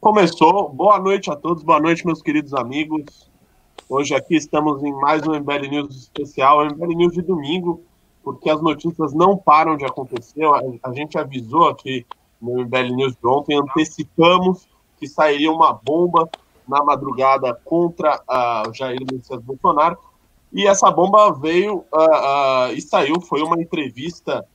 Começou. Boa noite a todos, boa noite, meus queridos amigos. Hoje aqui estamos em mais um MBL News especial, MBL News de domingo, porque as notícias não param de acontecer. A gente avisou aqui no MBL News de ontem, antecipamos que sairia uma bomba na madrugada contra uh, Jair Messias Bolsonaro. E essa bomba veio uh, uh, e saiu, foi uma entrevista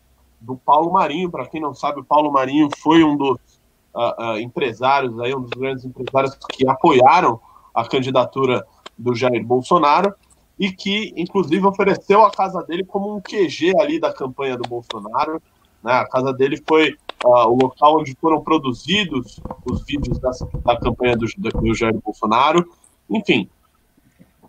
do Paulo Marinho. Para quem não sabe, o Paulo Marinho foi um dos uh, empresários, aí, um dos grandes empresários que apoiaram a candidatura do Jair Bolsonaro e que, inclusive, ofereceu a casa dele como um QG ali da campanha do Bolsonaro. Né? A casa dele foi uh, o local onde foram produzidos os vídeos da, da campanha do, do Jair Bolsonaro. Enfim,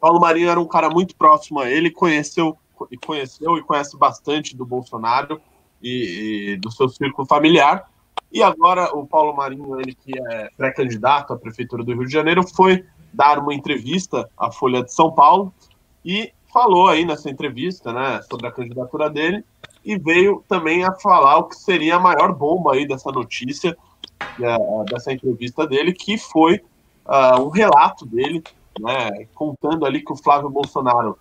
Paulo Marinho era um cara muito próximo a ele, conheceu e conheceu e conhece bastante do Bolsonaro e, e do seu círculo familiar. E agora o Paulo Marinho, ele que é pré-candidato à prefeitura do Rio de Janeiro, foi dar uma entrevista à Folha de São Paulo e falou aí nessa entrevista, né, sobre a candidatura dele e veio também a falar o que seria a maior bomba aí dessa notícia, é, dessa entrevista dele, que foi uh, um relato dele né, contando ali que o Flávio Bolsonaro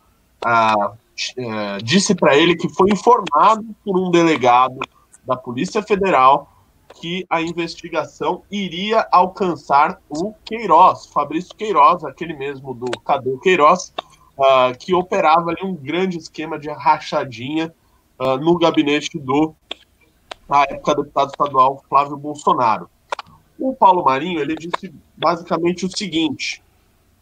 é, disse para ele que foi informado por um delegado da Polícia Federal que a investigação iria alcançar o Queiroz, Fabrício Queiroz, aquele mesmo do Cadê Queiroz, uh, que operava ali um grande esquema de rachadinha uh, no gabinete do, na época, deputado estadual Flávio Bolsonaro. O Paulo Marinho, ele disse basicamente o seguinte,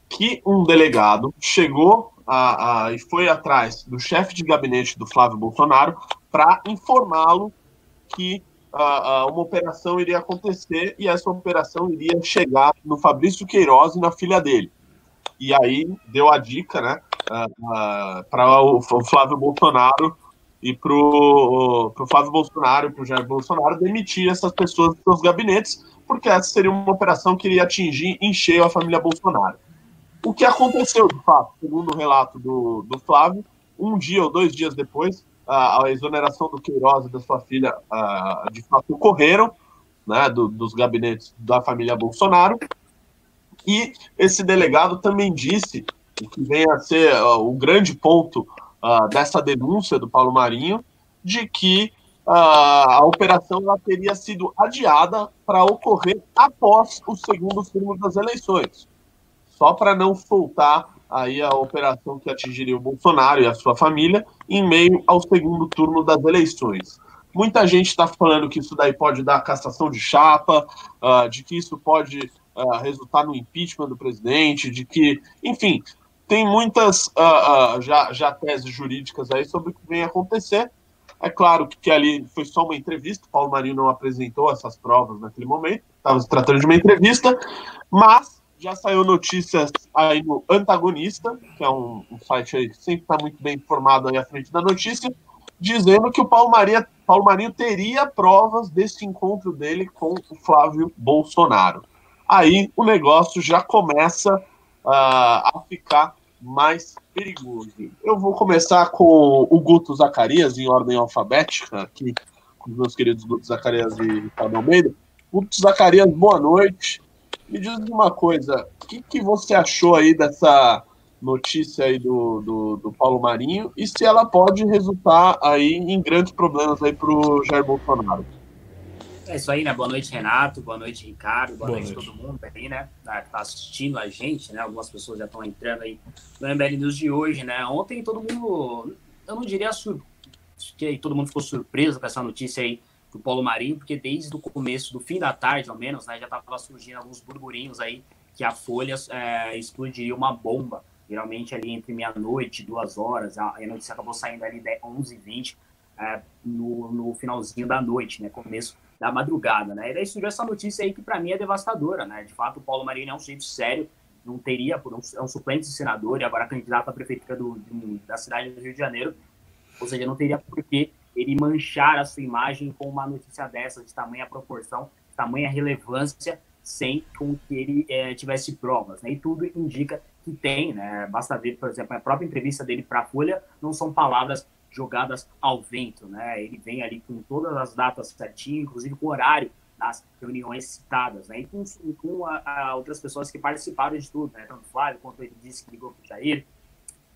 que um delegado chegou a, a, e foi atrás do chefe de gabinete do Flávio Bolsonaro para informá-lo que uma operação iria acontecer e essa operação iria chegar no Fabrício Queiroz e na filha dele. E aí deu a dica, né, para o, o Flávio Bolsonaro e para o Flávio Bolsonaro e para o Jair Bolsonaro demitir essas pessoas dos seus gabinetes, porque essa seria uma operação que iria atingir em cheio a família Bolsonaro. O que aconteceu, de fato, segundo o relato do, do Flávio, um dia ou dois dias depois, a, exoneração do Queiroz e da sua filha, a, de fato, ocorreram, né, do, dos gabinetes da família Bolsonaro, e esse delegado também disse, o que vem a ser uh, o grande ponto uh, dessa denúncia do Paulo Marinho, de que uh, a operação ela teria sido adiada para ocorrer após o segundo turno das eleições. Só para não soltar aí a operação que atingiria o Bolsonaro e a sua família em meio ao segundo turno das eleições. Muita gente está falando que isso daí pode dar cassação de chapa, uh, de que isso pode uh, resultar no impeachment do presidente, de que, enfim, tem muitas uh, já, já teses jurídicas aí sobre o que vem acontecer. É claro que ali foi só uma entrevista, Paulo Marinho não apresentou essas provas naquele momento, estava se tratando de uma entrevista, mas já saiu notícias aí no Antagonista, que é um, um site aí que sempre está muito bem informado aí à frente da notícia, dizendo que o Paulo, Maria, Paulo Marinho teria provas desse encontro dele com o Flávio Bolsonaro. Aí o negócio já começa uh, a ficar mais perigoso. Eu vou começar com o Guto Zacarias, em ordem alfabética, aqui com os meus queridos Guto Zacarias e Ricardo Almeida. Guto Zacarias, boa noite. Me diz uma coisa, o que, que você achou aí dessa notícia aí do, do, do, Paulo Marinho e se ela pode resultar aí em grandes problemas aí para o Jair Bolsonaro? É isso aí, né? Boa noite, Renato. Boa noite, Ricardo. Boa, boa noite, noite todo mundo aí, né? Que tá assistindo a gente, né? Algumas pessoas já estão entrando aí no MBL News de hoje, né? Ontem todo mundo, eu não diria sur... que todo mundo ficou surpreso com essa notícia aí do Paulo Marinho, porque desde o começo, do fim da tarde, ao menos, né, já estava surgindo alguns burburinhos aí que a Folha é, explodiria uma bomba, geralmente ali entre meia-noite, duas horas, a, a notícia acabou saindo ali 11h20, é, no, no finalzinho da noite, né, começo da madrugada, né, e daí surgiu essa notícia aí que para mim é devastadora, né, de fato o Paulo Marinho é um sujeito sério, não teria, um, é um suplente de senador e agora candidato à prefeitura do, da cidade do Rio de Janeiro, ou seja, não teria por que ele manchar a sua imagem com uma notícia dessa, de tamanha proporção, de tamanha relevância, sem com que ele é, tivesse provas. Né? E tudo indica que tem, né? Basta ver, por exemplo, a própria entrevista dele para a Folha, não são palavras jogadas ao vento, né? Ele vem ali com todas as datas certinho, inclusive com o horário nas reuniões citadas, né? E com, com a, a outras pessoas que participaram de tudo, né? Tanto Flávio quanto ele disse que ligou para o Jair,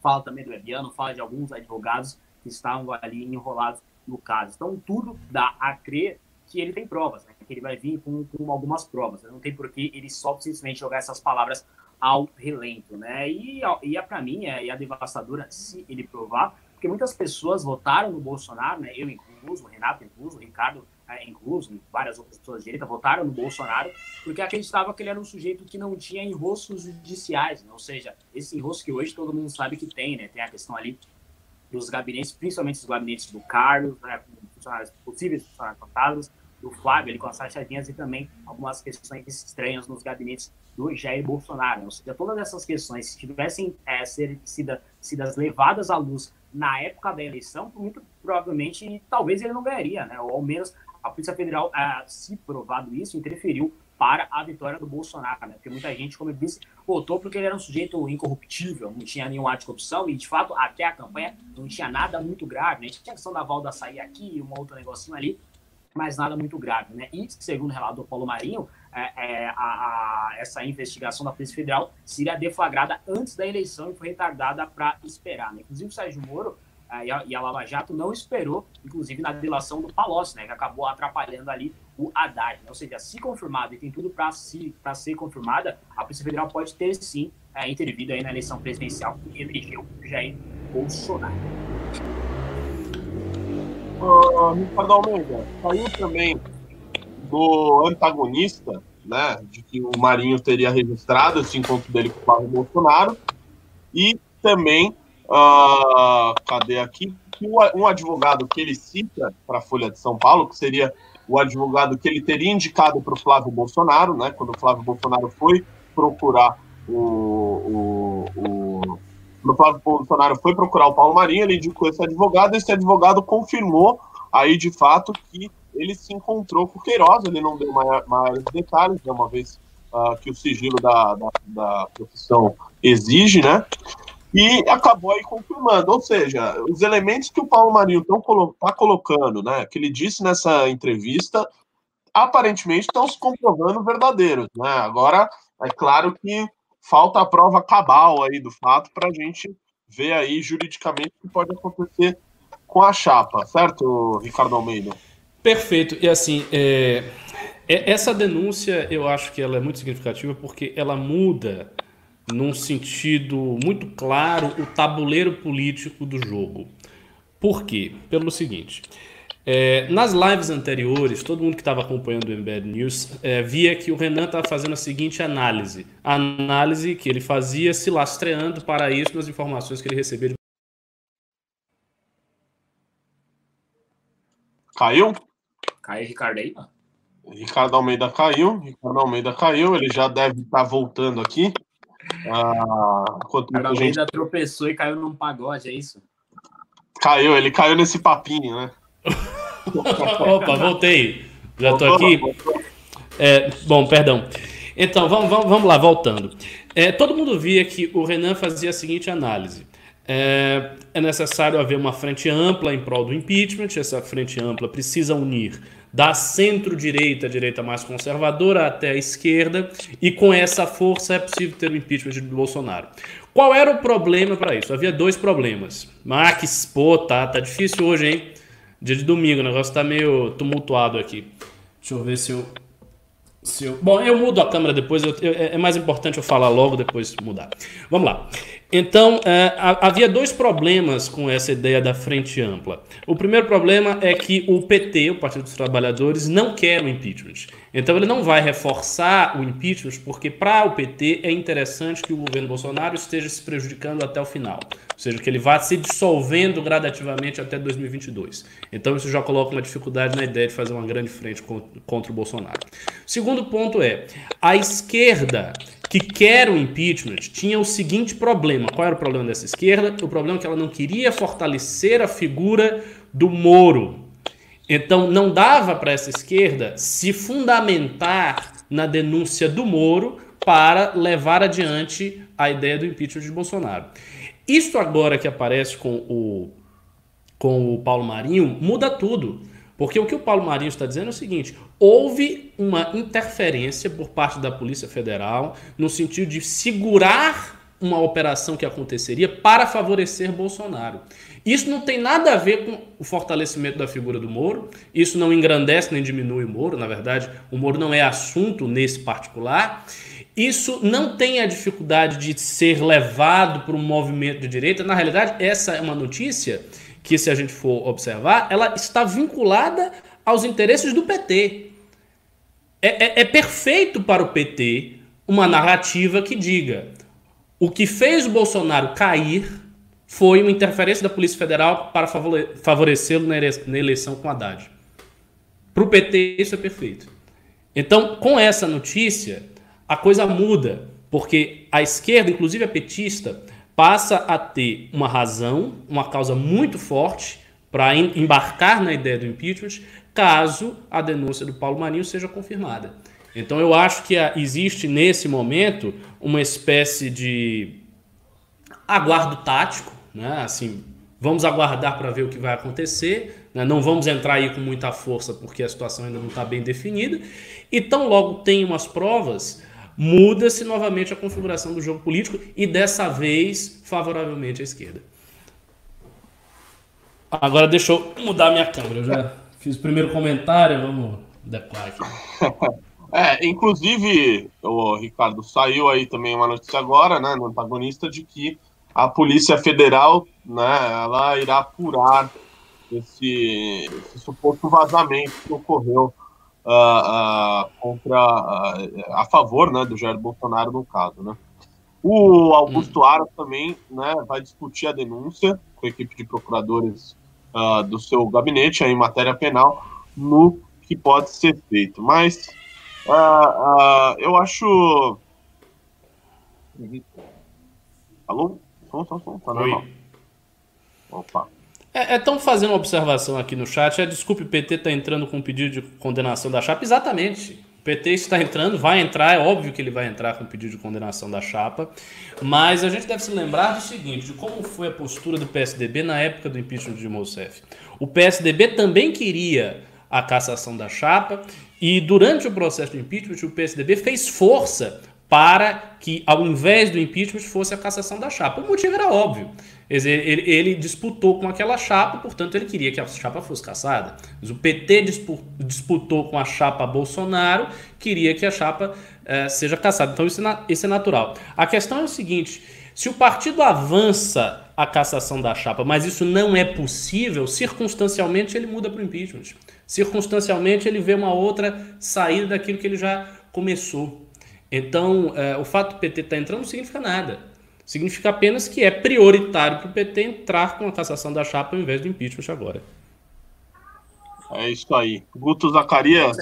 fala também do Ebiano, fala de alguns advogados que estavam ali enrolados no caso. Então, tudo dá a crer que ele tem provas, né? que ele vai vir com, com algumas provas. Né? Não tem por que ele só simplesmente jogar essas palavras ao relento. Né? E, e para mim é, é devastadora se ele provar, porque muitas pessoas votaram no Bolsonaro, né? eu incluso, o Renato incluso, o Ricardo é, incluso, várias outras pessoas de direita votaram no Bolsonaro, porque acreditavam que ele era um sujeito que não tinha enroscos judiciais, né? ou seja, esse enrosco que hoje todo mundo sabe que tem, né? tem a questão ali dos gabinetes, principalmente os gabinetes do Carlos, né, funcionários, possíveis funcionários fantasmas, do Flávio, ele com as sachadinhas e também algumas questões estranhas nos gabinetes do Jair Bolsonaro. Ou seja, todas essas questões, se tivessem é, sido, sido levadas à luz na época da eleição, muito provavelmente, talvez ele não ganharia, né? Ou ao menos a Polícia Federal, é, se provado isso, interferiu para a vitória do Bolsonaro, né? Porque muita gente, como eu disse, votou porque ele era um sujeito incorruptível, não tinha nenhum ato de corrupção e, de fato, até a campanha não tinha nada muito grave, né? Tinha a questão da Valda sair aqui e um outro negocinho ali, mas nada muito grave, né? E, segundo o relato do Paulo Marinho, é, é, a, a, essa investigação da Polícia Federal seria deflagrada antes da eleição e foi retardada para esperar, né? Inclusive, o Sérgio Moro e a, e a Lava Jato não esperou, inclusive na delação do Palocci, né, que acabou atrapalhando ali o Haddad. Né? Ou seja, se confirmado e tem tudo para si, ser confirmada, a Polícia Federal pode ter sim é, intervido aí na eleição presidencial que elegeu Jair Bolsonaro. Uh, Ricardo Almeida, saiu também do antagonista, né, de que o Marinho teria registrado esse encontro dele com o Flávio Bolsonaro, e também Uh, cadê aqui? Um advogado que ele cita para a Folha de São Paulo, que seria o advogado que ele teria indicado para o Flávio Bolsonaro, né? Quando o Flávio Bolsonaro foi procurar o, o, o Flávio Bolsonaro foi procurar o Paulo Marinho, ele indicou esse advogado, esse advogado confirmou aí de fato que ele se encontrou com o Queiroz, ele não deu maiores detalhes, né, uma vez uh, que o sigilo da, da, da, profissão exige, né? E acabou aí confirmando. Ou seja, os elementos que o Paulo Marinho está colo tá colocando, né, que ele disse nessa entrevista, aparentemente estão se comprovando verdadeiros. Né? Agora, é claro que falta a prova cabal aí do fato para a gente ver aí juridicamente o que pode acontecer com a chapa, certo, Ricardo Almeida? Perfeito. E assim, é... essa denúncia eu acho que ela é muito significativa porque ela muda num sentido muito claro, o tabuleiro político do jogo. Por quê? Pelo seguinte. É, nas lives anteriores, todo mundo que estava acompanhando o Embed News é, via que o Renan estava fazendo a seguinte análise. A análise que ele fazia se lastreando para isso nas informações que ele recebia de... Caiu? Caiu, Ricardo aí. Ricardo Almeida caiu. Ricardo Almeida caiu. Ele já deve estar tá voltando aqui. Ah, a gente... tropeçou e caiu num pagode, é isso? Caiu, ele caiu nesse papinho, né? Opa, voltei. Já estou aqui. É, bom, perdão. Então, vamos, vamos, vamos lá, voltando. É, todo mundo via que o Renan fazia a seguinte análise. É, é necessário haver uma frente ampla em prol do impeachment. Essa frente ampla precisa unir da centro-direita, direita mais conservadora, até a esquerda, e com essa força é possível ter o impeachment de Bolsonaro. Qual era o problema para isso? Havia dois problemas. Max, pô, tá, tá difícil hoje, hein? Dia de domingo, o negócio tá meio tumultuado aqui. Deixa eu ver se eu. Se eu... Bom, eu mudo a câmera depois, eu, eu, é mais importante eu falar logo, depois mudar. Vamos lá. Então, é, havia dois problemas com essa ideia da frente ampla. O primeiro problema é que o PT, o Partido dos Trabalhadores, não quer o impeachment. Então, ele não vai reforçar o impeachment, porque para o PT é interessante que o governo Bolsonaro esteja se prejudicando até o final. Ou seja, que ele vá se dissolvendo gradativamente até 2022. Então, isso já coloca uma dificuldade na ideia de fazer uma grande frente contra o Bolsonaro. Segundo ponto é: a esquerda que quer o impeachment tinha o seguinte problema. Qual era o problema dessa esquerda? O problema é que ela não queria fortalecer a figura do Moro. Então não dava para essa esquerda se fundamentar na denúncia do Moro para levar adiante a ideia do impeachment de Bolsonaro. Isso agora que aparece com o, com o Paulo Marinho muda tudo. Porque o que o Paulo Marinho está dizendo é o seguinte: houve uma interferência por parte da Polícia Federal no sentido de segurar uma operação que aconteceria para favorecer Bolsonaro. Isso não tem nada a ver com o fortalecimento da figura do Moro, isso não engrandece nem diminui o Moro, na verdade, o Moro não é assunto nesse particular. Isso não tem a dificuldade de ser levado por um movimento de direita. Na realidade, essa é uma notícia que, se a gente for observar, ela está vinculada aos interesses do PT. É, é, é perfeito para o PT uma narrativa que diga o que fez o Bolsonaro cair foi uma interferência da Polícia Federal para favorecê-lo na eleição com Haddad. Para o PT, isso é perfeito. Então, com essa notícia, a coisa muda, porque a esquerda, inclusive a petista, passa a ter uma razão, uma causa muito forte para embarcar na ideia do impeachment, caso a denúncia do Paulo Marinho seja confirmada. Então eu acho que existe nesse momento uma espécie de aguardo tático, né? Assim, vamos aguardar para ver o que vai acontecer. Né? Não vamos entrar aí com muita força porque a situação ainda não está bem definida. E tão logo tem umas provas, muda-se novamente a configuração do jogo político e dessa vez favoravelmente à esquerda. Agora deixa eu mudar minha câmera. Eu já fiz o primeiro comentário, vamos decorar aqui. É, inclusive, o Ricardo, saiu aí também uma notícia agora, né, no antagonista, de que a Polícia Federal, né, ela irá apurar esse, esse suposto vazamento que ocorreu uh, uh, contra a favor né, do Jair Bolsonaro no caso, né. O Augusto hum. Aras também né, vai discutir a denúncia com a equipe de procuradores do seu gabinete em matéria penal no que pode ser feito. Mas eu acho. Alô? Som, som, som. Tá normal. Opa. Estão é, é fazendo uma observação aqui no chat. É, desculpe, o PT está entrando com um pedido de condenação da chapa. Exatamente. PT está entrando, vai entrar, é óbvio que ele vai entrar com pedido de condenação da chapa, mas a gente deve se lembrar do seguinte, de como foi a postura do PSDB na época do impeachment de Mousseff. O PSDB também queria a cassação da chapa e durante o processo do impeachment o PSDB fez força para que, ao invés do impeachment, fosse a cassação da chapa. O motivo era óbvio. Ele, disputou com aquela chapa, portanto, ele queria que a chapa fosse cassada. O PT disputou com a chapa Bolsonaro, queria que a chapa eh, seja cassada. Então, é, isso é natural. A questão é o seguinte: se o partido avança a cassação da chapa, mas isso não é possível, circunstancialmente ele muda para o impeachment. Circunstancialmente ele vê uma outra saída daquilo que ele já começou. Então, é, o fato do PT estar tá entrando não significa nada. Significa apenas que é prioritário para o PT entrar com a cassação da chapa ao invés do impeachment agora. É isso aí. Guto Zacarias.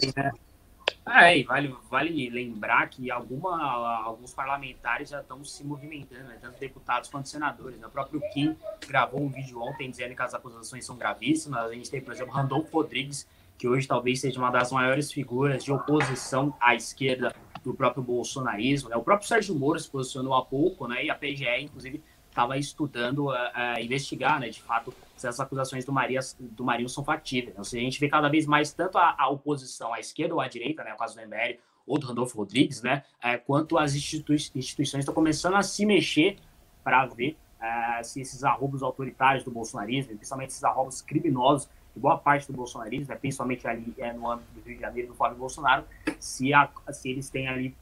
É, vale, vale lembrar que alguma, alguns parlamentares já estão se movimentando, né? tanto deputados quanto senadores. Né? O próprio Kim gravou um vídeo ontem dizendo que as acusações são gravíssimas. A gente tem, por exemplo, Randolfo Rodrigues, que hoje talvez seja uma das maiores figuras de oposição à esquerda do próprio bolsonarismo. Né? O próprio Sérgio Moro se posicionou há pouco, né? e a PGE, inclusive, estava estudando, uh, uh, investigar, né, de fato, se as acusações do, Maria, do Marinho são factíveis. Então, se a gente vê cada vez mais tanto a, a, oposição à esquerda ou à direita, né, o caso do MBL ou do Randolfo Rodrigues, né, é, quanto as institui instituições estão começando a se mexer para ver se esses arrobos autoritários do bolsonarismo, principalmente esses arrobos criminosos boa parte do bolsonarismo, né, principalmente ali é, no âmbito do Rio de Janeiro, do Flávio Bolsonaro, se, a, se eles têm ali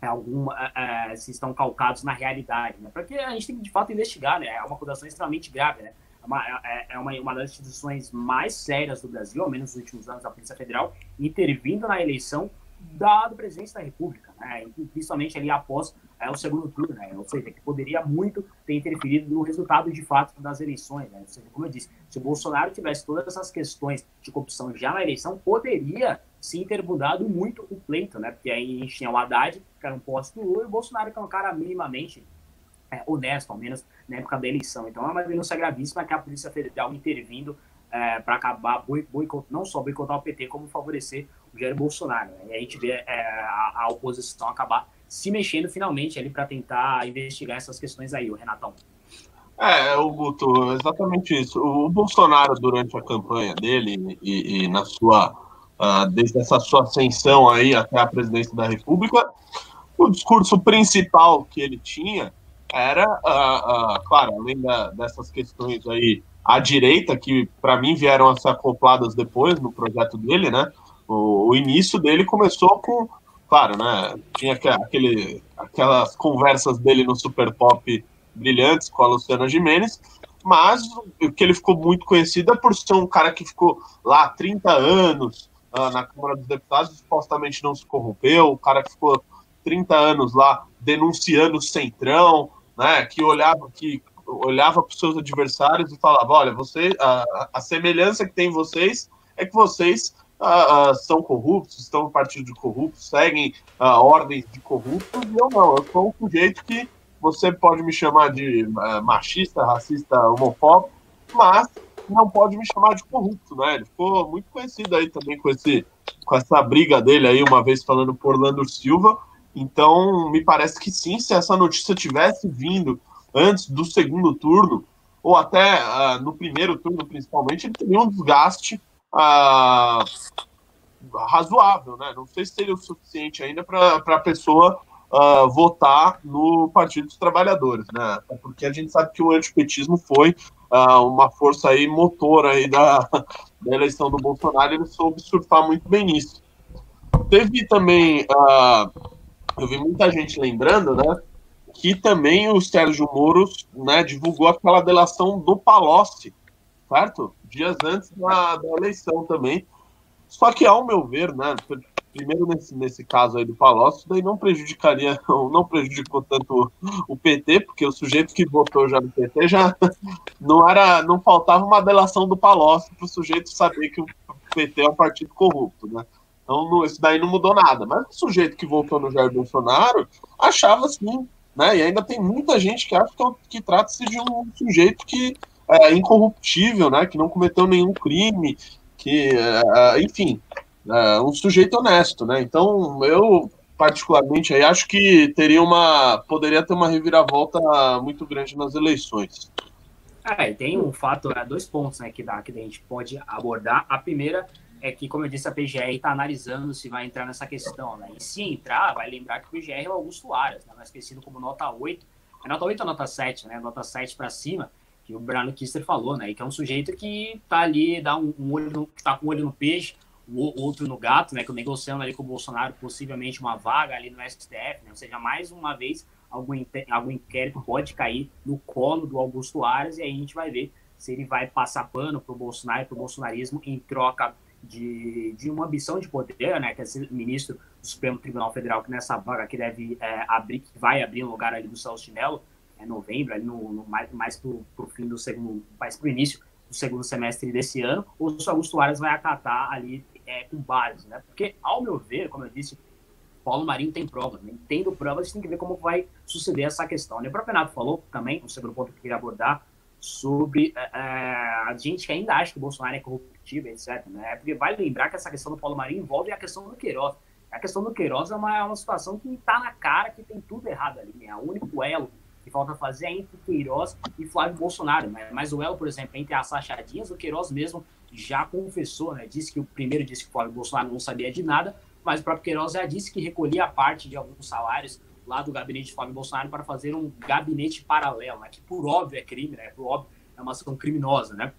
alguma, uh, se estão calcados na realidade, né? Porque a gente tem que, de fato, investigar, né? É uma acusação extremamente grave, né? É uma, é, é uma, uma das instituições mais sérias do Brasil, ao menos nos últimos anos, a Polícia Federal, intervindo na eleição da, do presidente da República, né? principalmente ali após é, o segundo turno, né? ou seja, que poderia muito ter interferido no resultado de fato das eleições. Né? Ou seja, como eu disse, se o Bolsonaro tivesse todas essas questões de corrupção já na eleição, poderia ter mudado muito o pleito, né? porque aí a gente tinha o Haddad, que era um posto do Lula, e o Bolsonaro, que é um cara minimamente é, honesto, ao menos na época da eleição. Então é uma denúncia gravíssima que a Polícia Federal intervindo é, para acabar boicot, não só boicotar o PT, como favorecer o Jair Bolsonaro. Né? E a gente vê é, a, a, oposição acabar se mexendo finalmente ali para tentar investigar essas questões aí, o Renatão. É, o Guto, exatamente isso. O Bolsonaro, durante a campanha dele e, e na sua, uh, desde essa sua ascensão aí até a presidência da República, o discurso principal que ele tinha era, uh, uh, claro, além da, dessas questões aí à direita, que para mim vieram a ser acopladas depois no projeto dele, né? O, o, início dele começou com, claro, né? Tinha aquele, aquelas conversas dele no Super Pop brilhantes com a Luciana Gimenez, mas o que ele ficou muito conhecido é por ser um cara que ficou lá 30 anos uh, na Câmara dos Deputados, supostamente não se corrompeu, o cara que ficou 30 anos lá denunciando o Centrão, né, que olhava que olhava para os seus adversários e falava, olha, você a, a semelhança que tem em vocês é que vocês uh, uh, são corruptos, estão no partido de corruptos, seguem uh, ordens de corruptos, e eu não, eu sou um sujeito que você pode me chamar de machista, racista, homofóbico, mas não pode me chamar de corrupto, né? Ele ficou muito conhecido aí também com, esse, com essa briga dele aí, uma vez falando por Orlando Silva. Então, me parece que sim, se essa notícia tivesse vindo antes do segundo turno, ou até uh, no primeiro turno principalmente, ele teria um desgaste uh, razoável, né? Não sei se seria o suficiente ainda para a pessoa uh, votar no Partido dos Trabalhadores, né? Porque a gente sabe que o antipetismo foi uh, uma força aí motora aí da, da eleição do Bolsonaro, ele soube surfar muito bem nisso. Teve também, uh, eu vi muita gente lembrando, né? Que também o Sérgio Moro né, divulgou aquela delação do Palocci, certo? Dias antes da, da eleição também. Só que, ao meu ver, né, primeiro nesse, nesse caso aí do Palocci, daí não prejudicaria, não prejudicou tanto o PT, porque o sujeito que votou já no PT já não era, não faltava uma delação do Palocci para o sujeito saber que o PT é um partido corrupto, né? Então isso daí não mudou nada. Mas o sujeito que votou no Jair Bolsonaro achava assim, né? E ainda tem muita gente que acha que, é que trata-se de um sujeito que é incorruptível, né? Que não cometeu nenhum crime, que, é, enfim, é, um sujeito honesto, né? Então, eu particularmente aí acho que teria uma poderia ter uma reviravolta muito grande nas eleições. É, tem um fato, né, dois pontos, né, que dá que a gente pode abordar. A primeira é que, como eu disse, a PGR está analisando se vai entrar nessa questão, né? E se entrar, vai lembrar que o PGR é o Augusto Aras, né, mais conhecido como nota 8. É nota 8 ou nota 7, né? Nota 7 para cima, que o Bruno Kister falou, né? Que é um sujeito que tá ali, dá um, um olho no, tá com um olho no peixe, o outro no gato, né, que negociando ali com o Bolsonaro possivelmente uma vaga ali no STF, né, ou seja, mais uma vez algum, algum inquérito pode cair no colo do Augusto Aras e aí a gente vai ver se ele vai passar pano para o Bolsonaro e para o bolsonarismo em troca de, de uma ambição de poder, né, que é ser ministro do Supremo Tribunal Federal, que nessa vaga que deve é, abrir, que vai abrir no lugar ali do Celso Chinelo, é novembro, ali no, no mais, mais para o fim do segundo, mais para o início do segundo semestre desse ano, ou se o Augusto Aras vai acatar ali é, com base, né? Porque, ao meu ver, como eu disse, Paulo Marinho tem provas, né? tendo provas, tem que ver como vai suceder essa questão. Né? O próprio Renato falou também, o segundo ponto que eu queria abordar, sobre é, é, a gente que ainda acha que o Bolsonaro é corruptível, etc. Né? É porque vai lembrar que essa questão do Paulo Marinho envolve a questão do Queiroz. A questão do Queiroz é uma, é uma situação que está na cara que tem tudo errado ali. Né? O único elo que falta fazer é entre Queiroz e Flávio Bolsonaro. Né? Mas o elo, por exemplo, entre as sachadinhas, o Queiroz mesmo já confessou, né? Disse que o primeiro disse que o Flávio Bolsonaro não sabia de nada, mas o próprio Queiroz já disse que recolhia parte de alguns salários lá do gabinete de Flávio Bolsonaro para fazer um gabinete paralelo, né? Que por óbvio é crime, né? Por óbvio é uma ação criminosa, né?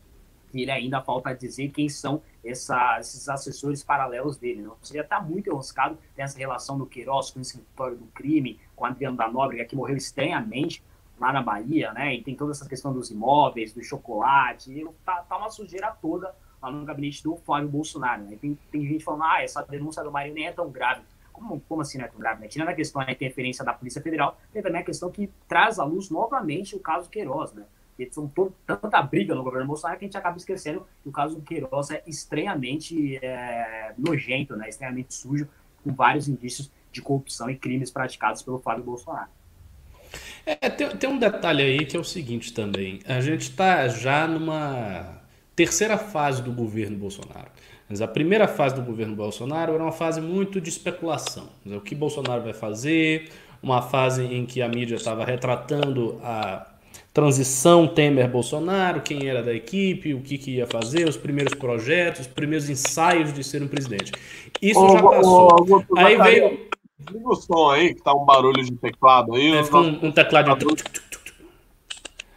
Ele ainda falta dizer quem são esses assessores paralelos dele. Né? Você já está muito enroscado nessa relação do Queiroz com o escritório do crime, com Adriano da Nóbrega, que morreu estranhamente lá na Bahia, né? E tem toda essa questão dos imóveis, do chocolate, tá, tá uma sujeira toda lá no gabinete do Flávio Bolsonaro. Né? Tem, tem gente falando, ah, essa denúncia do Marinho nem é tão grave. Como, como assim não é tão grave? Né? Tirando a questão da interferência da Polícia Federal, tem também a questão que traz à luz novamente o caso Queiroz, né? Porque são todo, tanta briga no governo Bolsonaro que a gente acaba esquecendo que o caso do Queiroz é estranhamente é, nojento, né? Estranhamente sujo, com vários indícios de corrupção e crimes praticados pelo Flávio Bolsonaro. É, tem, tem um detalhe aí que é o seguinte também. A gente está já numa terceira fase do governo Bolsonaro. Mas a primeira fase do governo Bolsonaro era uma fase muito de especulação. O que Bolsonaro vai fazer, uma fase em que a mídia estava retratando a transição Temer-Bolsonaro, quem era da equipe, o que, que, ia fazer, os primeiros projetos, os primeiros ensaios de ser um presidente. Isso ô, já passou. Ô, ô, aí veio. Liga o som aí, que tá um barulho de teclado aí. É, ficou um, um teclado. De...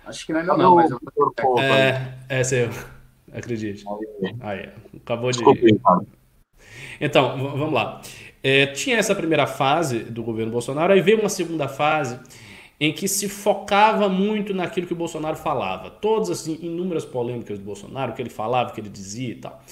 Acho que não é meu, não, mas eu. É, é seu. Acredite. Aí, acabou de. Então, vamos lá. É, tinha essa primeira fase do governo Bolsonaro, aí veio uma segunda fase em que se focava muito naquilo que o Bolsonaro falava. Todas as inúmeras polêmicas do Bolsonaro, o que ele falava, o que ele dizia e tal.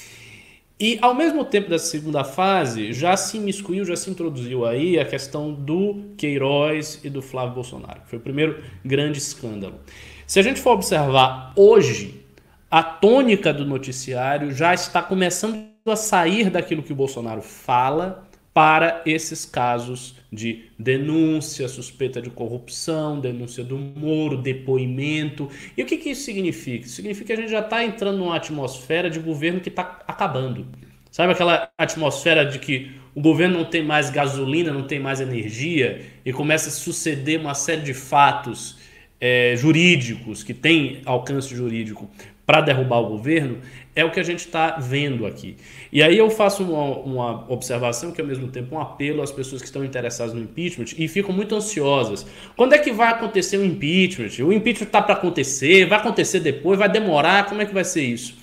E ao mesmo tempo dessa segunda fase, já se imiscuiu, já se introduziu aí a questão do Queiroz e do Flávio Bolsonaro. Foi o primeiro grande escândalo. Se a gente for observar hoje, a tônica do noticiário já está começando a sair daquilo que o Bolsonaro fala para esses casos de denúncia, suspeita de corrupção, denúncia do Moro, depoimento. E o que, que isso significa? Significa que a gente já está entrando numa atmosfera de governo que está acabando. Sabe aquela atmosfera de que o governo não tem mais gasolina, não tem mais energia e começa a suceder uma série de fatos é, jurídicos que têm alcance jurídico para derrubar o governo? É o que a gente está vendo aqui. E aí eu faço uma, uma, observação que, ao mesmo tempo, um apelo às pessoas que estão interessadas no impeachment e ficam muito ansiosas. Quando é que vai acontecer o impeachment? O impeachment está para acontecer, vai acontecer depois, vai demorar, como é que vai ser isso?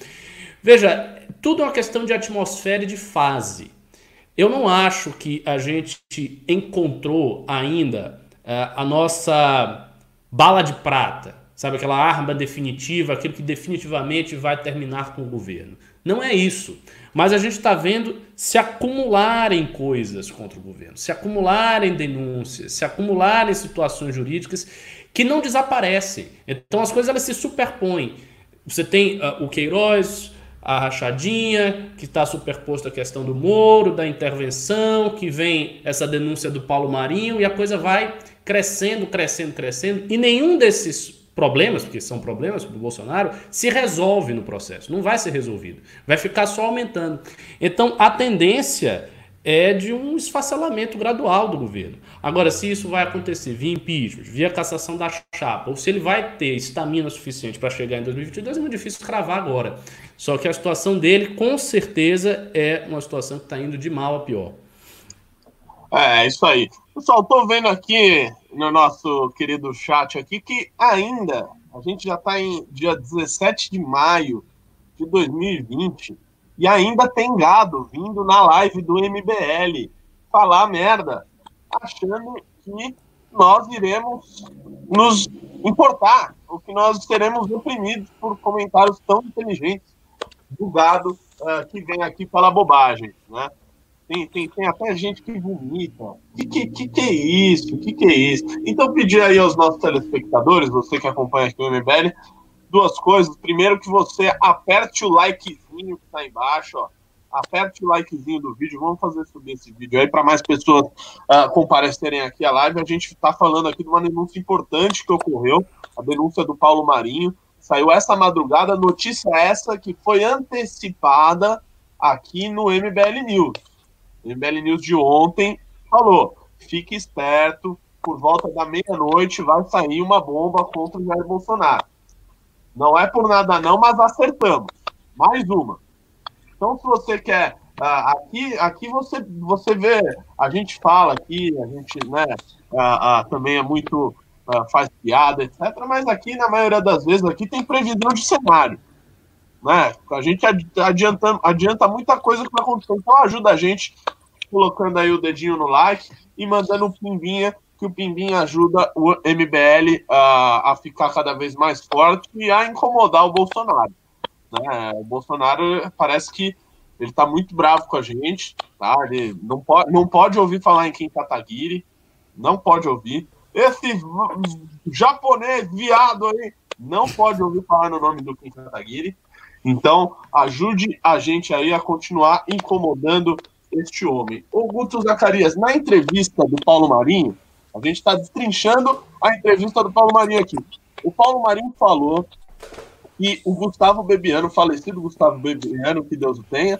Veja, tudo é uma questão de atmosfera e de fase. Eu não acho que a gente encontrou ainda uh, a nossa bala de prata, sabe? Aquela arma definitiva, aquilo que definitivamente vai terminar com o governo. Não é isso. Mas a gente está vendo se acumularem coisas contra o governo, se acumularem denúncias, se acumularem situações jurídicas que não desaparecem. Então as coisas elas se superpõem. Você tem uh, o Queiroz, a rachadinha, que está superposto à questão do Moro, da intervenção, que vem essa denúncia do Paulo Marinho, e a coisa vai crescendo, crescendo, crescendo, e nenhum desses problemas, porque são problemas do Bolsonaro, se resolve no processo. Não vai ser resolvido. Vai ficar só aumentando. Então, a tendência é de um esfacelamento gradual do governo. Agora, se isso vai acontecer via impeachment, via cassação da chapa, ou se ele vai ter estamina suficiente para chegar em 2022, é muito difícil cravar agora. Só que a situação dele, com certeza, é uma situação que está indo de mal a pior. É, é, isso aí. Pessoal, estou vendo aqui no nosso querido chat aqui que ainda a gente já está em dia 17 de maio de 2020 e ainda tem gado vindo na live do MBL falar merda, achando que nós iremos nos importar, ou que nós seremos oprimidos por comentários tão inteligentes do gado uh, que vem aqui falar bobagem, né? Tem, tem, tem até gente que vomita. O que, que, que, que é isso? O que, que é isso? Então, pedir aí aos nossos telespectadores, você que acompanha aqui o MBL, duas coisas. Primeiro, que você aperte o likezinho que está embaixo, ó. Aperte o likezinho do vídeo. Vamos fazer subir esse vídeo aí para mais pessoas uh, comparecerem aqui à live. A gente está falando aqui de uma denúncia importante que ocorreu, a denúncia do Paulo Marinho. Saiu essa madrugada, notícia essa que foi antecipada aqui no MBL News. MBL News de ontem falou: fique esperto, por volta da meia-noite vai sair uma bomba contra o Jair Bolsonaro. Não é por nada não, mas acertamos. Mais uma. Então, se você quer. Uh, aqui aqui você, você vê, a gente fala aqui, a gente né, uh, uh, também é muito. faz piada, etc. Mas aqui, na maioria das vezes, aqui tem previsão de cenário. Né? A gente adianta, adianta muita coisa que vai acontecer. Então ajuda a gente colocando aí o dedinho no like e mandando um pimbinha, que o pimbinha ajuda o MBL a, a ficar cada vez mais forte e a incomodar o Bolsonaro. Né? O Bolsonaro parece que ele está muito bravo com a gente, tá? Ele não pode, não pode ouvir falar em Kim Kataguiri, não pode ouvir. Esse japonês viado aí não pode ouvir falar no nome do Kim Kataguiri. Então, ajude a gente aí a continuar incomodando este homem. O Guto Zacarias, na entrevista do Paulo Marinho, a gente está destrinchando a entrevista do Paulo Marinho aqui. O Paulo Marinho falou que o Gustavo Bebiano, falecido Gustavo Bebiano, que Deus o tenha,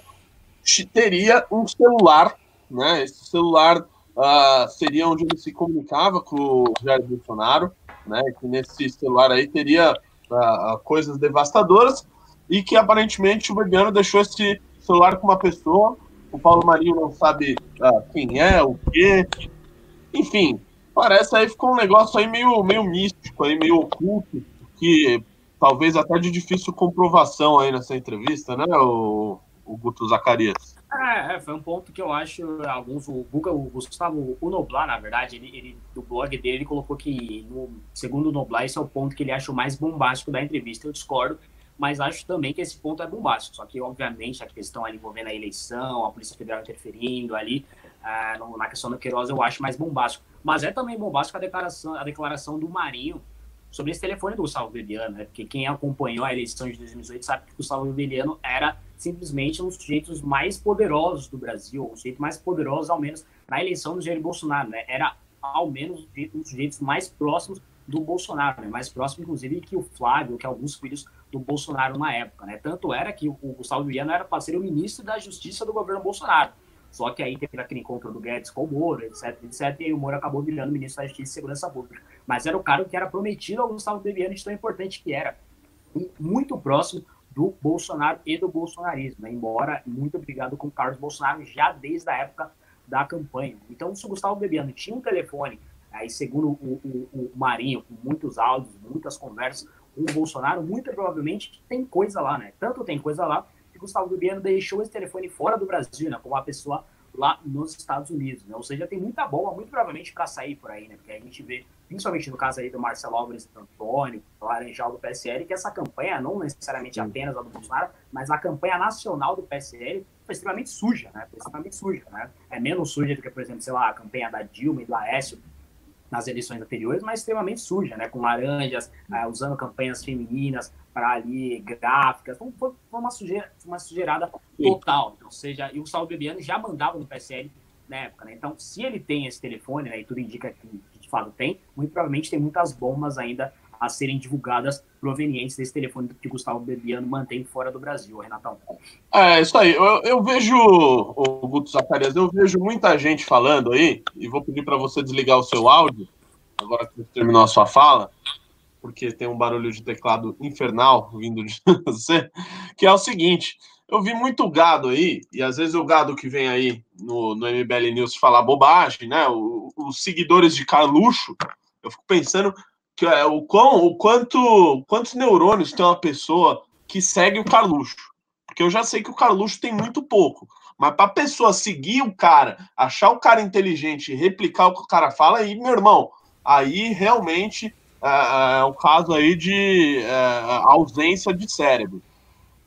teria um celular, né? Esse celular uh, seria onde ele se comunicava com o Jair Bolsonaro né? Que nesse celular aí teria uh, coisas devastadoras e que aparentemente o Bebiano deixou esse celular com uma pessoa. O Paulo Marinho não sabe uh, quem é, o quê. Enfim, parece aí ficou um negócio aí meio, meio místico, aí meio oculto, que talvez até de difícil comprovação aí nessa entrevista, né, o, o Guto Zacarias? É, é, foi um ponto que eu acho, alguns, o, Guga, o Gustavo, o Noblar, na verdade, ele, ele, do blog dele, ele colocou que, no, segundo o Noblar, esse é o ponto que ele acha o mais bombástico da entrevista. Eu discordo, mas acho também que esse ponto é bombástico. Só que, obviamente, a questão ali envolvendo a eleição, a Polícia Federal interferindo ali, ah, na questão do Queiroz, eu acho mais bombástico. Mas é também bombástico a declaração, a declaração do Marinho sobre esse telefone do Gustavo Beliano, né? Porque quem acompanhou a eleição de 2018 sabe que o Gustavo Beliano era simplesmente um dos sujeitos mais poderosos do Brasil, o sujeito mais poderoso, ao menos, na eleição do Jair Bolsonaro, né? Era, ao menos, um dos sujeitos mais próximos do Bolsonaro, né? Mais próximo, inclusive, que o Flávio, que alguns filhos do Bolsonaro na época, né? Tanto era que o Gustavo Beliano era para ser o ministro da Justiça do governo Bolsonaro. Só que aí teve aquele encontro do Guedes com o Moro, etc, etc, e o Moro acabou virando ministro da Justiça e Segurança Pública. Mas era o cara que era prometido ao Gustavo Bebiano de tão importante que era. Muito próximo do Bolsonaro e do bolsonarismo, né? embora muito obrigado com o Carlos Bolsonaro já desde a época da campanha. Então, se o Gustavo Bebiano tinha um telefone, aí segundo o, o, o Marinho, com muitos áudios, muitas conversas com o Bolsonaro, muito provavelmente tem coisa lá, né? Tanto tem coisa lá que Gustavo Bebiano deixou esse telefone fora do Brasil, né? Como uma pessoa lá nos Estados Unidos, né? Ou seja, tem muita bomba, muito provavelmente para sair por aí, né? Porque a gente vê, principalmente no caso aí do Marcelo Alves do Antônio, do Laranjal do PSL, que essa campanha, não necessariamente apenas a do Bolsonaro, mas a campanha nacional do PSL foi extremamente suja, né? Foi extremamente suja, né? É menos suja do que, por exemplo, sei lá, a campanha da Dilma e do Aécio nas eleições anteriores, mas extremamente suja, né? Com laranjas, uh, usando campanhas femininas para ali, gráficas. Então foi, foi, uma, sujeira, uma sujeirada total. Ou seja, e o Saulo Bebiano já mandava no PSL na época, né? Então, se ele tem esse telefone, né, e tudo indica que, que de fato tem, muito provavelmente tem muitas bombas ainda a serem divulgadas provenientes desse telefone que Gustavo Bebiano mantém fora do Brasil, Renatão. É, isso aí. Eu, eu vejo, o Guto Zacarias, eu vejo muita gente falando aí, e vou pedir para você desligar o seu áudio, agora que você terminou a sua fala, porque tem um barulho de teclado infernal vindo de você, que é o seguinte. Eu vi muito gado aí, e às vezes o gado que vem aí no, no MBL News falar bobagem, né? O, os seguidores de Carluxo, eu fico pensando que é o, quão, o quanto quantos neurônios tem uma pessoa que segue o Carluxo. Porque eu já sei que o Carluxo tem muito pouco. Mas para a pessoa seguir o cara, achar o cara inteligente replicar o que o cara fala, aí, meu irmão, aí realmente é, é, é caso aí de é, ausência de cérebro.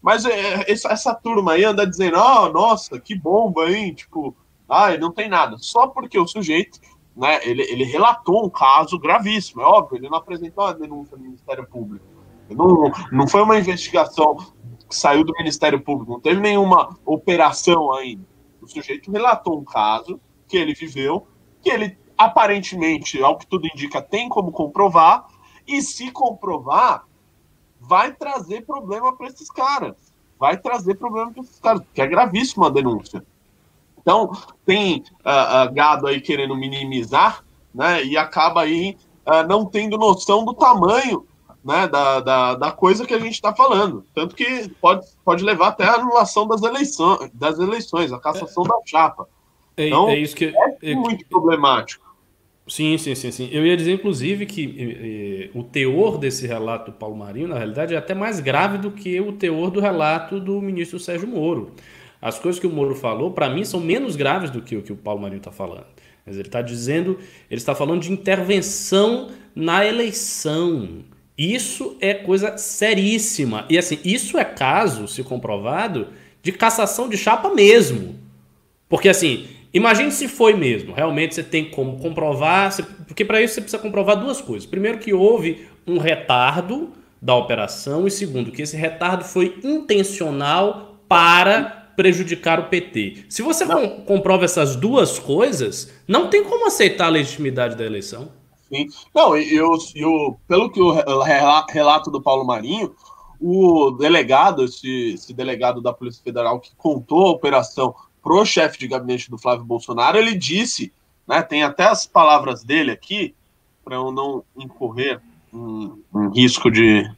Mas é, essa, turma aí anda dizendo, oh, nossa, que bomba, hein? Tipo, ah, não tem nada. Só porque o sujeito né, ele, ele relatou um caso gravíssimo, é óbvio, ele não apresentou uma denúncia no Ministério Público. Não, não foi uma investigação que saiu do Ministério Público, não teve nenhuma operação ainda. O sujeito relatou um caso que ele viveu, que ele aparentemente, ao que tudo indica, tem como comprovar, e se comprovar, vai trazer problema para esses caras. Vai trazer problema para esses caras, que é gravíssima a denúncia. Então, tem uh, uh, gado aí querendo minimizar, né? E acaba aí uh, não tendo noção do tamanho né, da, da, da coisa que a gente está falando. Tanto que pode, pode levar até a anulação das eleições, das eleições a cassação é, da chapa. É, então, é isso que é muito problemático. Sim, sim, sim, sim. Eu ia dizer, inclusive, que o teor desse relato do Paulo Marinho, na realidade, é até mais grave do que o teor do relato do ministro Sérgio Moro. As coisas que o Moro falou, para mim, são menos graves do que o que o Paulo Marinho está falando. Mas ele está dizendo, ele está falando de intervenção na eleição. Isso é coisa seríssima. E assim, isso é caso, se comprovado, de cassação de chapa mesmo. Porque assim, imagine se foi mesmo. Realmente você tem como comprovar, porque para isso você precisa comprovar duas coisas. Primeiro que houve um retardo da operação e segundo que esse retardo foi intencional para prejudicar o PT. Se você com, comprova essas duas coisas, não tem como aceitar a legitimidade da eleição. Sim. Não, eu, eu, pelo que o relato do Paulo Marinho, o delegado, esse, esse delegado da Polícia Federal que contou a operação pro chefe de gabinete do Flávio Bolsonaro, ele disse, né, tem até as palavras dele aqui, para eu não incorrer um, um risco de.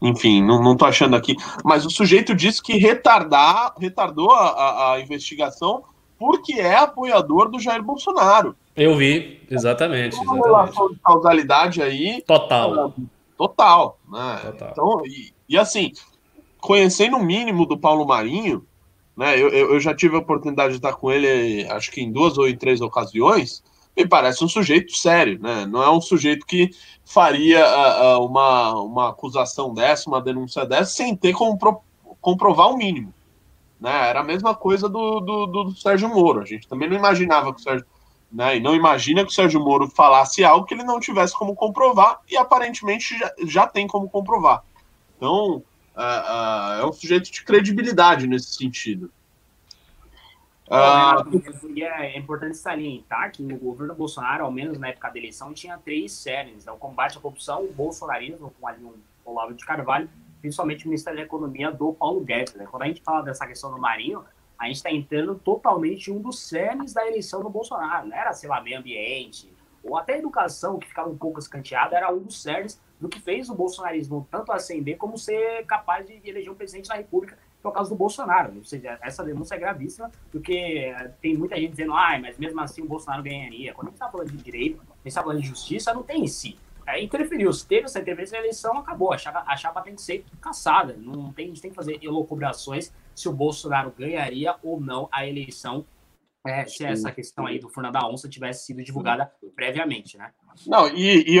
Enfim, não, não tô achando aqui. Mas o sujeito disse que retardar, retardou a, a, a investigação porque é apoiador do Jair Bolsonaro. Eu vi, exatamente. Uma exatamente. relação de causalidade aí. Total. Total. Né? Total. Então, e, e, assim, conhecendo o mínimo do Paulo Marinho, né? Eu, eu já tive a oportunidade de estar com ele, acho que em duas ou em três ocasiões. Me parece um sujeito sério, né? Não é um sujeito que faria uh, uma, uma acusação dessa, uma denúncia dessa, sem ter como pro, comprovar o mínimo. Né? Era a mesma coisa do, do, do, Sérgio Moro. A gente também não imaginava que o Sérgio. Né? E não imagina que o Sérgio Moro falasse algo que ele não tivesse como comprovar, e aparentemente já, já tem como comprovar. Então, uh, uh, é um sujeito de credibilidade nesse sentido. Ah, é importante salientar que no governo Bolsonaro, ao menos na época da eleição, tinha três séries: né? o combate à corrupção, o bolsonarismo, com ali um Olavo de Carvalho, principalmente o Ministério da Economia do Paulo Guedes. Né? Quando a gente fala dessa questão do Marinho, a gente está entrando totalmente em um dos cernes da eleição do Bolsonaro. Não era, sei lá, meio ambiente, ou até a educação, que ficava um pouco escanteada, era um dos cernes do que fez o bolsonarismo tanto ascender como ser capaz de eleger um presidente da República por causa do Bolsonaro. Ou seja, essa denúncia é gravíssima, porque tem muita gente dizendo, ah, mas mesmo assim o Bolsonaro ganharia. Quando a gente está falando de direito, a gente está falando de justiça, não tem em si. É, interferiu. Se teve essa interferência na eleição, acabou. A chapa, a chapa tem que ser caçada. Não tem, a gente tem que fazer elocubrações se o Bolsonaro ganharia ou não a eleição é, se essa questão aí do Furna da Onça tivesse sido divulgada previamente, né? Não, e, e,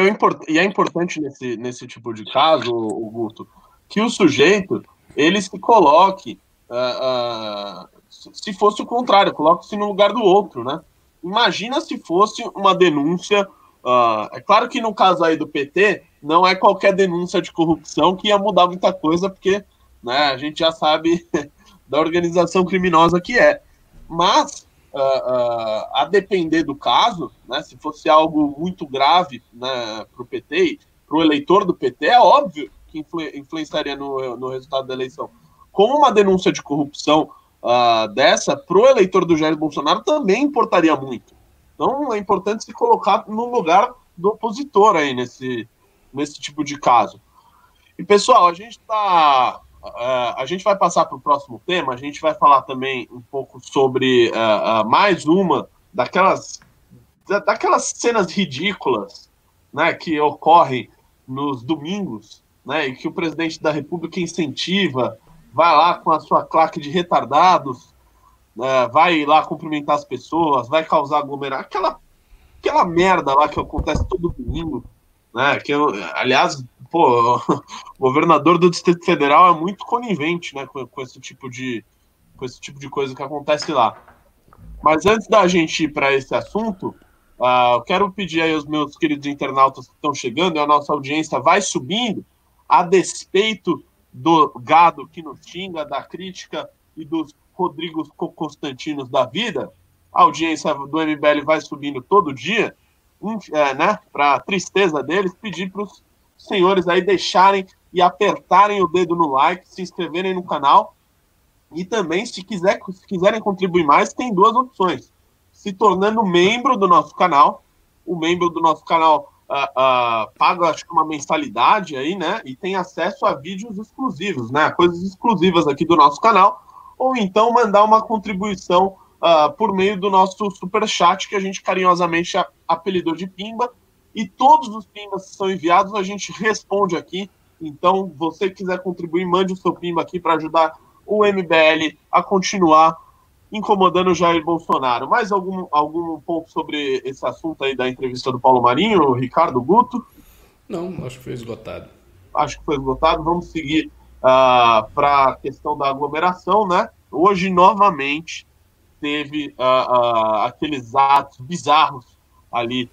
e, é importante nesse, nesse tipo de caso, o Guto, que o sujeito ele se coloque, uh, uh, se fosse o contrário, coloque-se no lugar do outro, né? Imagina se fosse uma denúncia. Uh, é claro que no caso aí do PT, não é qualquer denúncia de corrupção que ia mudar muita coisa, porque né, a gente já sabe da organização criminosa que é. Mas, uh, uh, a depender do caso, né, se fosse algo muito grave né, para o PT, para o eleitor do PT, é óbvio que influ influenciaria no, no resultado da eleição. Como uma denúncia de corrupção uh, dessa, para o eleitor do Jair Bolsonaro também importaria muito. Então é importante se colocar no lugar do opositor aí nesse, nesse tipo de caso. E pessoal, a gente está. Uh, a gente vai passar para o próximo tema. A gente vai falar também um pouco sobre uh, uh, mais uma daquelas, daquelas cenas ridículas né, que ocorrem nos domingos né, e que o presidente da República incentiva, vai lá com a sua claque de retardados, né, vai lá cumprimentar as pessoas, vai causar aglomeração, aquela, aquela merda lá que acontece todo domingo, né, que eu, aliás, pô, o governador do Distrito Federal é muito conivente, né, com, com esse tipo de com esse tipo de coisa que acontece lá. Mas antes da gente ir para esse assunto, uh, eu quero pedir aí aos meus queridos internautas que estão chegando, a nossa audiência vai subindo, a despeito do gado que nos xinga, da crítica e dos Rodrigos Constantinos da vida, a audiência do MBL vai subindo todo dia, é, né, para tristeza deles, pedir para os senhores aí deixarem e apertarem o dedo no like, se inscreverem no canal e também, se, quiser, se quiserem contribuir mais, tem duas opções. Se tornando membro do nosso canal, o membro do nosso canal uh, paga acho que uma mensalidade aí, né? E tem acesso a vídeos exclusivos, né? Coisas exclusivas aqui do nosso canal, ou então mandar uma contribuição uh, por meio do nosso super chat que a gente carinhosamente apelidou de Pimba. E todos os Pimbas que são enviados a gente responde aqui. Então, você quiser contribuir, mande o seu Pimba aqui para ajudar o MBL a continuar incomodando o Jair Bolsonaro. Mais algum, algum ponto sobre esse assunto aí da entrevista do Paulo Marinho, Ricardo Guto? Não, acho que foi esgotado. Acho que foi esgotado. Vamos seguir uh, ah, para a questão da aglomeração, né? Hoje, novamente, teve uh, uh, aqueles atos bizarros ali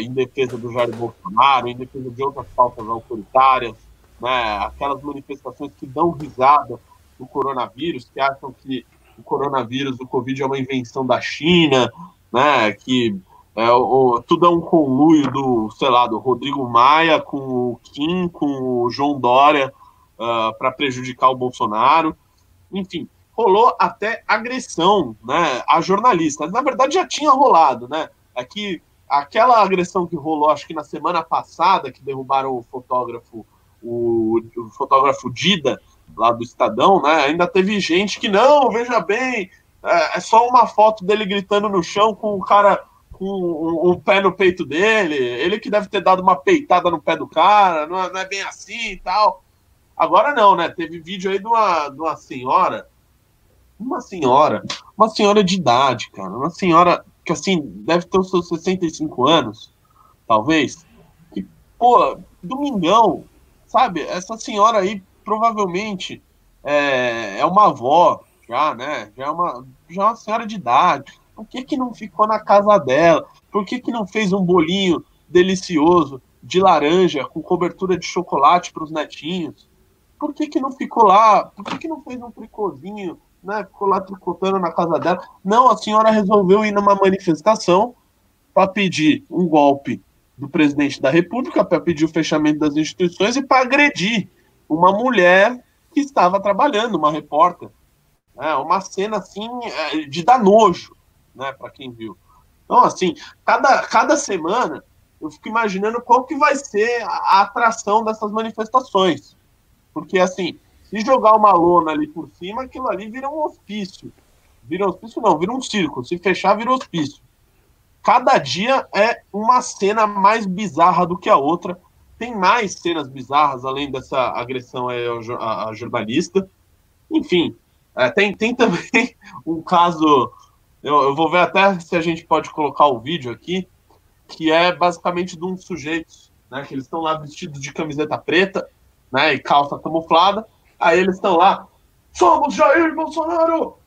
em defesa do Jair Bolsonaro, em defesa de outras pautas autoritárias, né? aquelas manifestações que dão risada do coronavírus, que acham que o coronavírus, o Covid é uma invenção da China, né? Que é, o, tudo é um conluio do, sei lá, do Rodrigo Maia com o Kim, com o João Dória uh, ah, para prejudicar o Bolsonaro. Enfim, rolou até agressão né, a jornalistas. Na verdade, já tinha rolado, né? Aqui aquela agressão que rolou, acho que na semana passada, que derrubaram o fotógrafo, o, o fotógrafo Dida, lá do Estadão, né? Ainda teve gente que, não, veja bem, é, é só uma foto dele gritando no chão com o cara com um, um, pé no peito dele, ele que deve ter dado uma peitada no pé do cara, não é, não é bem assim e tal. Agora não, né? Teve vídeo aí de uma, de uma senhora, uma senhora, uma senhora de idade, cara, uma senhora que assim, deve ter os seus 65 anos, talvez, que, pô, domingão, sabe? Essa senhora aí provavelmente é, é uma avó, já, né? Já é uma, já é uma senhora de idade. Por que, que não ficou na casa dela? Por que, que não fez um bolinho delicioso de laranja com cobertura de chocolate para os netinhos? Por que, que não ficou lá? Por que, que não fez um tricôzinho? Né? Ficou lá tricotando na casa dela. Não, a senhora resolveu ir numa manifestação para pedir um golpe do presidente da República, para pedir o fechamento das instituições e para agredir uma mulher que estava trabalhando, uma repórter. É uma cena assim é, de dar nojo, né, para quem viu. Então, assim, cada, cada semana eu fico imaginando qual que vai ser a, a atração dessas manifestações. Porque, assim, se jogar uma lona ali por cima, aquilo ali vira um hospício. Vira um hospício, não, vira um circo. Se fechar, vira um hospício. Cada dia é uma cena mais bizarra do que a outra tem mais cenas bizarras, além dessa agressão à jornalista. Enfim, é, tem, tem também um caso. Eu, eu, vou ver até se a gente pode colocar o vídeo aqui, que é basicamente de um sujeito, né? Que eles estão lá vestidos de camiseta preta, né? E calça camuflada. Aí eles estão lá. Somos Jair Bolsonaro!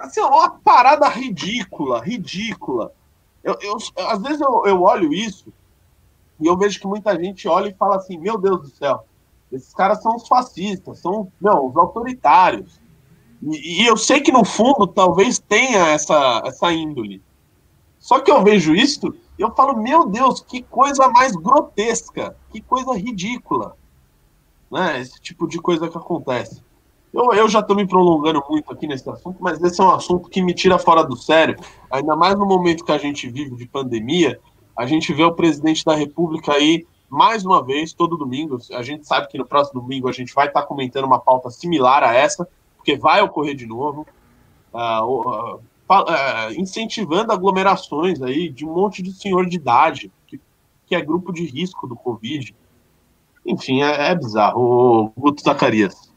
Assim, uma parada ridícula, ridícula. Eu, eu, às vezes eu, eu olho isso e eu vejo que muita gente olha e fala assim: meu Deus do céu, esses caras são os fascistas, são não, os autoritários. E, e, eu sei que no fundo talvez tenha essa, essa índole. Só que eu vejo isso e eu falo: meu Deus, que coisa mais grotesca, que coisa ridícula. Né? Esse tipo de coisa que acontece. Eu, eu já estou me prolongando muito aqui nesse assunto, mas esse é um assunto que me tira fora do sério, ainda mais no momento que a gente vive de pandemia, a gente vê o presidente da República aí mais uma vez, todo domingo. A gente sabe que no próximo domingo a gente vai estar comentando uma pauta similar a essa, porque vai ocorrer de novo, uh, uh, uh, incentivando aglomerações aí de um monte de senhor de idade, que, que é grupo de risco do Covid. Enfim, é, é bizarro. O Guto Zacarias.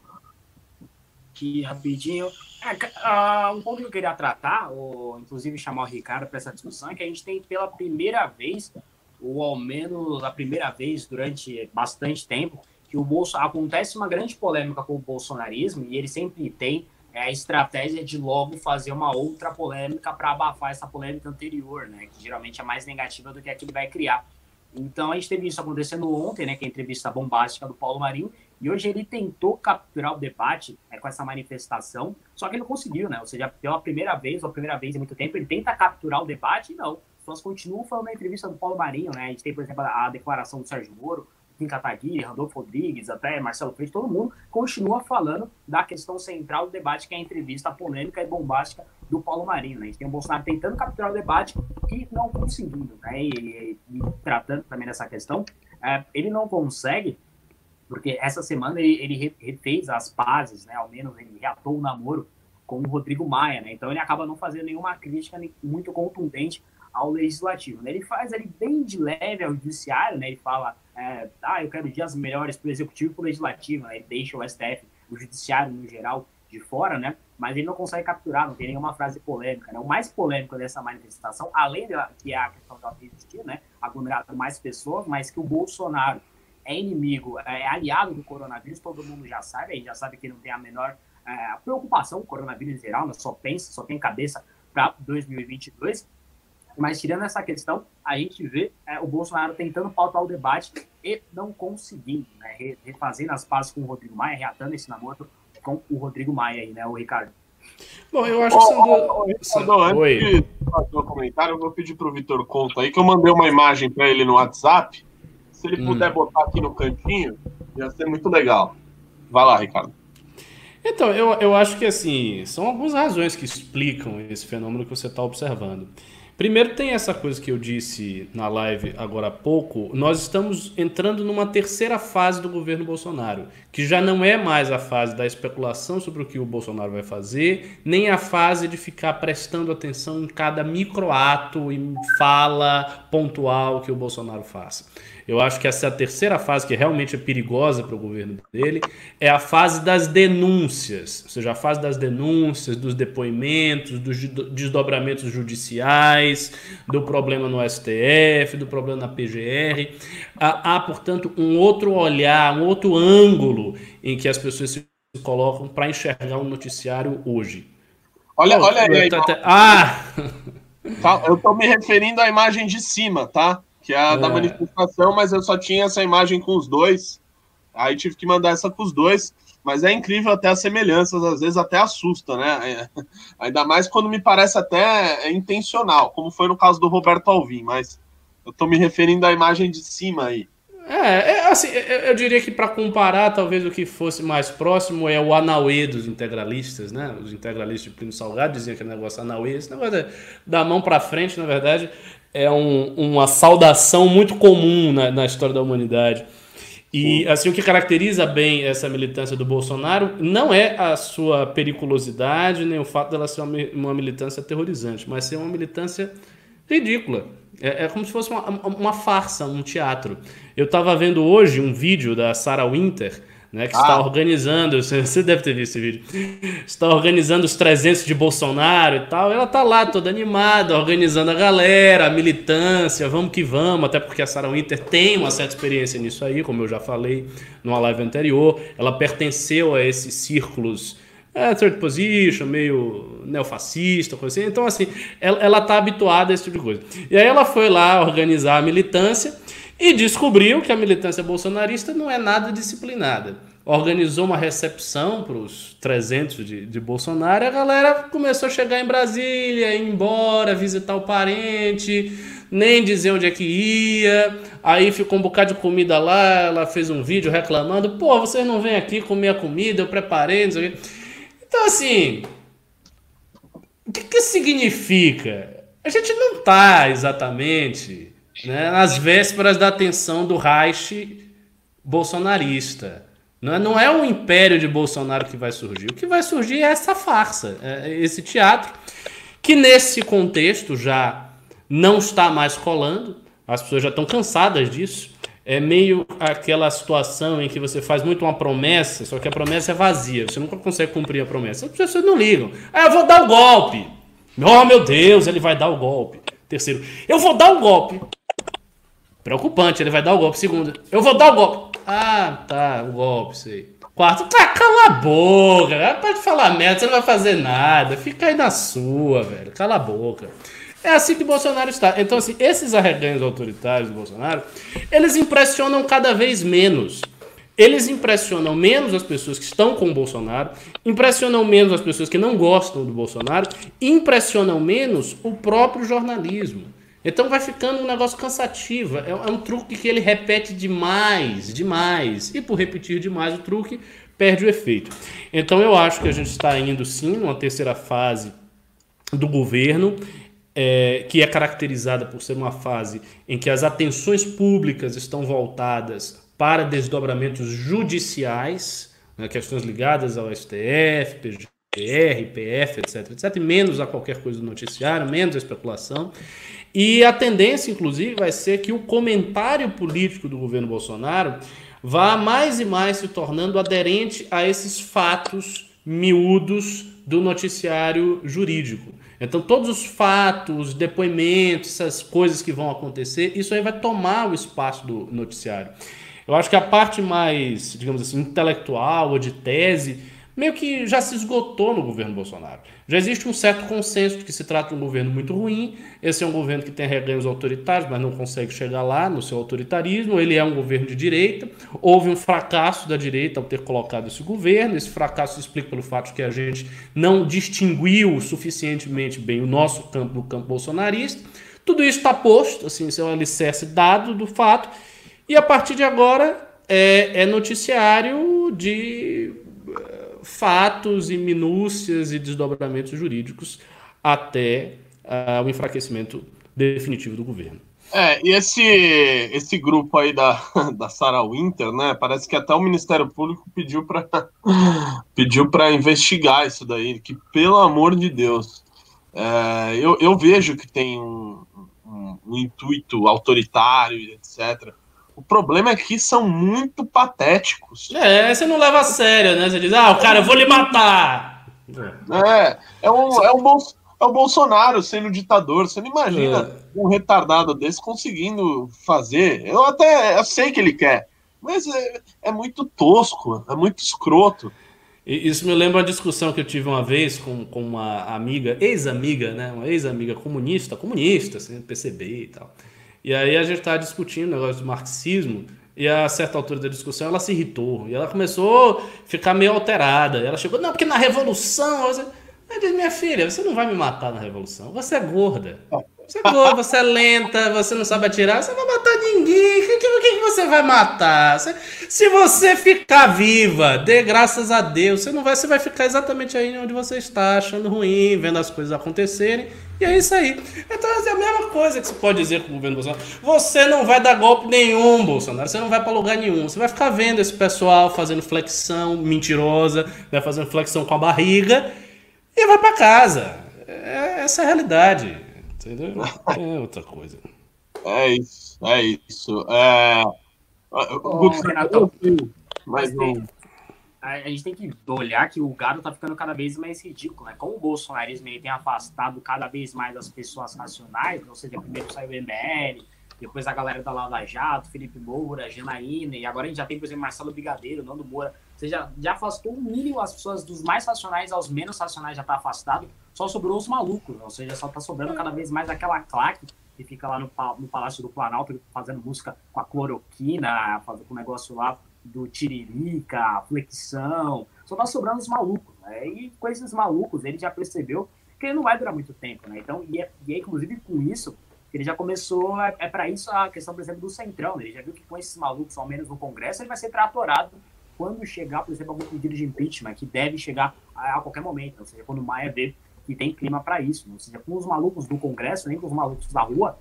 Aqui, rapidinho. Uh, um ponto que eu queria tratar, ou inclusive chamar o Ricardo para essa discussão, é que a gente tem pela primeira vez, ou ao menos a primeira vez durante bastante tempo, que o Bolso acontece uma grande polêmica com o bolsonarismo e ele sempre tem é, a estratégia de logo fazer uma outra polêmica para abafar essa polêmica anterior, né, que geralmente é mais negativa do que a que ele vai criar. Então a gente teve isso acontecendo ontem, né, que é a entrevista bombástica do Paulo Marinho, e hoje ele tentou capturar o debate é, com essa manifestação, só que ele não conseguiu, né? Ou seja, pela primeira vez, ou a primeira vez em muito tempo, ele tenta capturar o debate e não. As pessoas continuam falando na entrevista do Paulo Marinho, né? A gente tem, por exemplo, a declaração do Sérgio Moro, Kim Kataguiri, Randolfo Rodrigues, até Marcelo Freixo, todo mundo continua falando da questão central do debate, que é a entrevista polêmica e bombástica do Paulo Marinho. Né? A gente tem o Bolsonaro tentando capturar o debate e não conseguindo, né? E, e, e tratando também dessa questão, é, ele não consegue porque essa semana ele, ele refez as pazes, né? Ao menos ele reatou o namoro com o Rodrigo Maia, né? Então ele acaba não fazendo nenhuma crítica muito contundente ao legislativo. Né? Ele faz ali bem de leve ao judiciário, né? Ele fala, é, ah, eu quero dias melhores para o executivo e para o legislativo, né? Ele deixa o STF, o judiciário no geral, de fora, né? Mas ele não consegue capturar, não tem nenhuma frase polêmica, né? O mais polêmico dessa manifestação, além de que é a questão da né? Aglomerado mais pessoas, mas que o Bolsonaro é inimigo, é aliado do coronavírus, todo mundo já sabe, a gente já sabe que não tem a menor é, preocupação com o coronavírus em geral, né? só pensa, só tem cabeça para 2022. Mas tirando essa questão, a gente vê é, o Bolsonaro tentando pautar o debate e não conseguindo, né? refazendo as pazes com o Rodrigo Maia, reatando esse namoro com o Rodrigo Maia aí, né, o Ricardo? Bom, eu acho que são duas... Ricardo, Oi. antes de fazer o comentário, eu vou pedir para o Vitor Conta aí, que eu mandei uma imagem para ele no WhatsApp, se ele hum. puder botar aqui no cantinho, ia ser muito legal. Vai lá, Ricardo. Então, eu, eu acho que assim, são algumas razões que explicam esse fenômeno que você está observando. Primeiro tem essa coisa que eu disse na live agora há pouco, nós estamos entrando numa terceira fase do governo Bolsonaro, que já não é mais a fase da especulação sobre o que o Bolsonaro vai fazer, nem a fase de ficar prestando atenção em cada microato e fala pontual que o Bolsonaro faça. Eu acho que essa é a terceira fase que realmente é perigosa para o governo dele, é a fase das denúncias, ou seja, a fase das denúncias, dos depoimentos, dos desdobramentos judiciais, do problema no STF, do problema na PGR. Há, há portanto, um outro olhar, um outro ângulo em que as pessoas se colocam para enxergar um noticiário hoje. Olha, oh, olha aí. Tá, ah! Tá, eu estou me referindo à imagem de cima, tá? Que é a é. da manifestação, mas eu só tinha essa imagem com os dois. Aí tive que mandar essa com os dois. Mas é incrível até as semelhanças, às vezes até assusta, né? É, ainda mais quando me parece até intencional, como foi no caso do Roberto Alvim, mas eu tô me referindo à imagem de cima aí. É, é assim, eu diria que para comparar, talvez o que fosse mais próximo é o Anauê dos integralistas, né? Os integralistas de Plínio Salgado diziam que é negócio Anauê, esse negócio é da mão para frente, na verdade, é um, uma saudação muito comum na, na história da humanidade. E assim o que caracteriza bem essa militância do Bolsonaro não é a sua periculosidade nem o fato dela ser uma, militância aterrorizante, mas ser uma militância ridícula. É, é como se fosse uma, uma farsa, um teatro. Eu estava vendo hoje um vídeo da Sarah Winter né, que ah. está organizando, você deve ter visto esse vídeo, está organizando os 300 de Bolsonaro e tal, ela tá lá toda animada, organizando a galera, a militância, vamos que vamos, até porque a Sarah Winter tem uma certa experiência nisso aí, como eu já falei numa live anterior, ela pertenceu a esses círculos é, third position, meio neofascista, coisa assim. Então, assim, ela, ela tá habituada a esse tipo de coisa. E aí ela foi lá organizar a militância e descobriu que a militância bolsonarista não é nada disciplinada. Organizou uma recepção para os 300 de, de Bolsonaro a galera começou a chegar em Brasília, ir embora, visitar o parente, nem dizer onde é que ia. Aí ficou um bocado de comida lá, ela fez um vídeo reclamando: pô, vocês não vêm aqui comer a comida, eu preparei, não sei o quê. Então, assim, o que, que significa? A gente não está exatamente né, nas vésperas da atenção do Reich bolsonarista. Não é, não é o império de Bolsonaro que vai surgir. O que vai surgir é essa farsa, é esse teatro, que nesse contexto já não está mais colando, as pessoas já estão cansadas disso. É meio aquela situação em que você faz muito uma promessa, só que a promessa é vazia, você nunca consegue cumprir a promessa. As pessoas não ligam. Ah, eu vou dar o golpe. Oh, meu Deus, ele vai dar o golpe. Terceiro, eu vou dar o golpe. Preocupante, ele vai dar o golpe. Segunda, eu vou dar o golpe. Ah, tá, o golpe, sei. Quarto, tá, cala a boca. Pode falar merda, você não vai fazer nada. Fica aí na sua, velho. Cala a boca. É assim que Bolsonaro está. Então, assim, esses arreganhos autoritários do Bolsonaro, eles impressionam cada vez menos. Eles impressionam menos as pessoas que estão com o Bolsonaro, impressionam menos as pessoas que não gostam do Bolsonaro, impressionam menos o próprio jornalismo. Então vai ficando um negócio cansativo. É, é um truque que ele repete demais, demais. E por repetir demais o truque, perde o efeito. Então eu acho que a gente está indo sim numa terceira fase do governo, é, que é caracterizada por ser uma fase em que as atenções públicas estão voltadas para desdobramentos judiciais, né, questões ligadas ao STF, PGR, PF, etc, etc, e menos a qualquer coisa do noticiário, menos a especulação. E a tendência, inclusive, vai ser que o comentário político do governo Bolsonaro vá mais e mais se tornando aderente a esses fatos miúdos do noticiário jurídico. Então, todos os fatos, depoimentos, essas coisas que vão acontecer, isso aí vai tomar o espaço do noticiário. Eu acho que a parte mais, digamos assim, intelectual ou de tese meio que já se esgotou no governo Bolsonaro. Já existe um certo consenso de que se trata de um governo muito ruim. Esse é um governo que tem reganhos autoritários, mas não consegue chegar lá no seu autoritarismo. Ele é um governo de direita. Houve um fracasso da direita ao ter colocado esse governo. Esse fracasso se explica pelo fato de que a gente não distinguiu suficientemente bem o nosso campo do campo bolsonarista. Tudo isso está posto, assim, isso é um alicerce dado do fato. E a partir de agora é, é noticiário de fatos e minúcias e desdobramentos jurídicos até uh, o enfraquecimento definitivo do governo. É, e esse, esse grupo aí da, da Sarah Winter, né? Parece que até o Ministério Público pediu para pediu para investigar isso daí, que pelo amor de Deus. É, eu, eu vejo que tem um, um, um intuito autoritário, etc. O problema é que são muito patéticos. É, você não leva a sério, né? Você diz, ah, o cara, eu vou lhe matar. É, é um, é um bom é o Bolsonaro sendo ditador. Você não imagina é. um retardado desse conseguindo fazer. Eu até eu sei que ele quer, mas é, é muito tosco, é muito escroto. Isso me lembra uma discussão que eu tive uma vez com, com uma amiga, ex-amiga, né? Uma ex-amiga comunista, comunista, assim, PCB e tal. E aí a gente estava discutindo o negócio do marxismo, e a certa altura da discussão ela se irritou. E ela começou a ficar meio alterada. E ela chegou, não, porque na Revolução. Você... Eu disse, minha filha, você não vai me matar na revolução. Você é gorda. Você é gorda, você é lenta, você não sabe atirar, você não vai matar ninguém. O que, que, que, você vai matar? Você, se você ficar viva, dê graças a Deus, você não vai, você vai ficar exatamente aí onde você está, achando ruim, vendo as coisas acontecerem. E é isso aí. Então é a mesma coisa que você pode dizer com o governo Bolsonaro. Você não vai dar golpe nenhum, Bolsonaro. Você não vai para lugar nenhum. Você vai ficar vendo esse pessoal fazendo flexão mentirosa, vai fazendo flexão com a barriga e vai para casa. É, essa é a realidade. Entendeu? É outra coisa. É isso, é isso. É... Ô, Renato, mas um... a gente tem que olhar que o gado tá ficando cada vez mais ridículo, né? Como o bolsonarismo ele tem afastado cada vez mais as pessoas racionais, ou seja, primeiro saiu o MBL, depois a galera da Lava Jato, Felipe Moura, Janaína, e agora a gente já tem, por exemplo, Marcelo Brigadeiro, Nando Moura. Você já, já afastou o mínimo as pessoas dos mais racionais aos menos racionais já tá afastado, só sobrou os malucos, ou seja, só tá sobrando cada vez mais aquela claque que fica lá no, no Palácio do Planalto fazendo música com a cloroquina, fazendo com o negócio lá do tiririca, flexão, só tá sobrando os malucos, né? E com esses malucos ele já percebeu que ele não vai durar muito tempo, né? Então, e, é, e é, inclusive com isso, ele já começou, é, é para isso a questão, por exemplo, do Centrão. Né? Ele já viu que com esses malucos, ao menos no Congresso, ele vai ser tratorado quando chegar, por exemplo, algum pedido de impeachment, que deve chegar a, a qualquer momento. Ou seja, quando o Maia vê que tem clima para isso. Ou seja, com os malucos do Congresso, nem com os malucos da rua,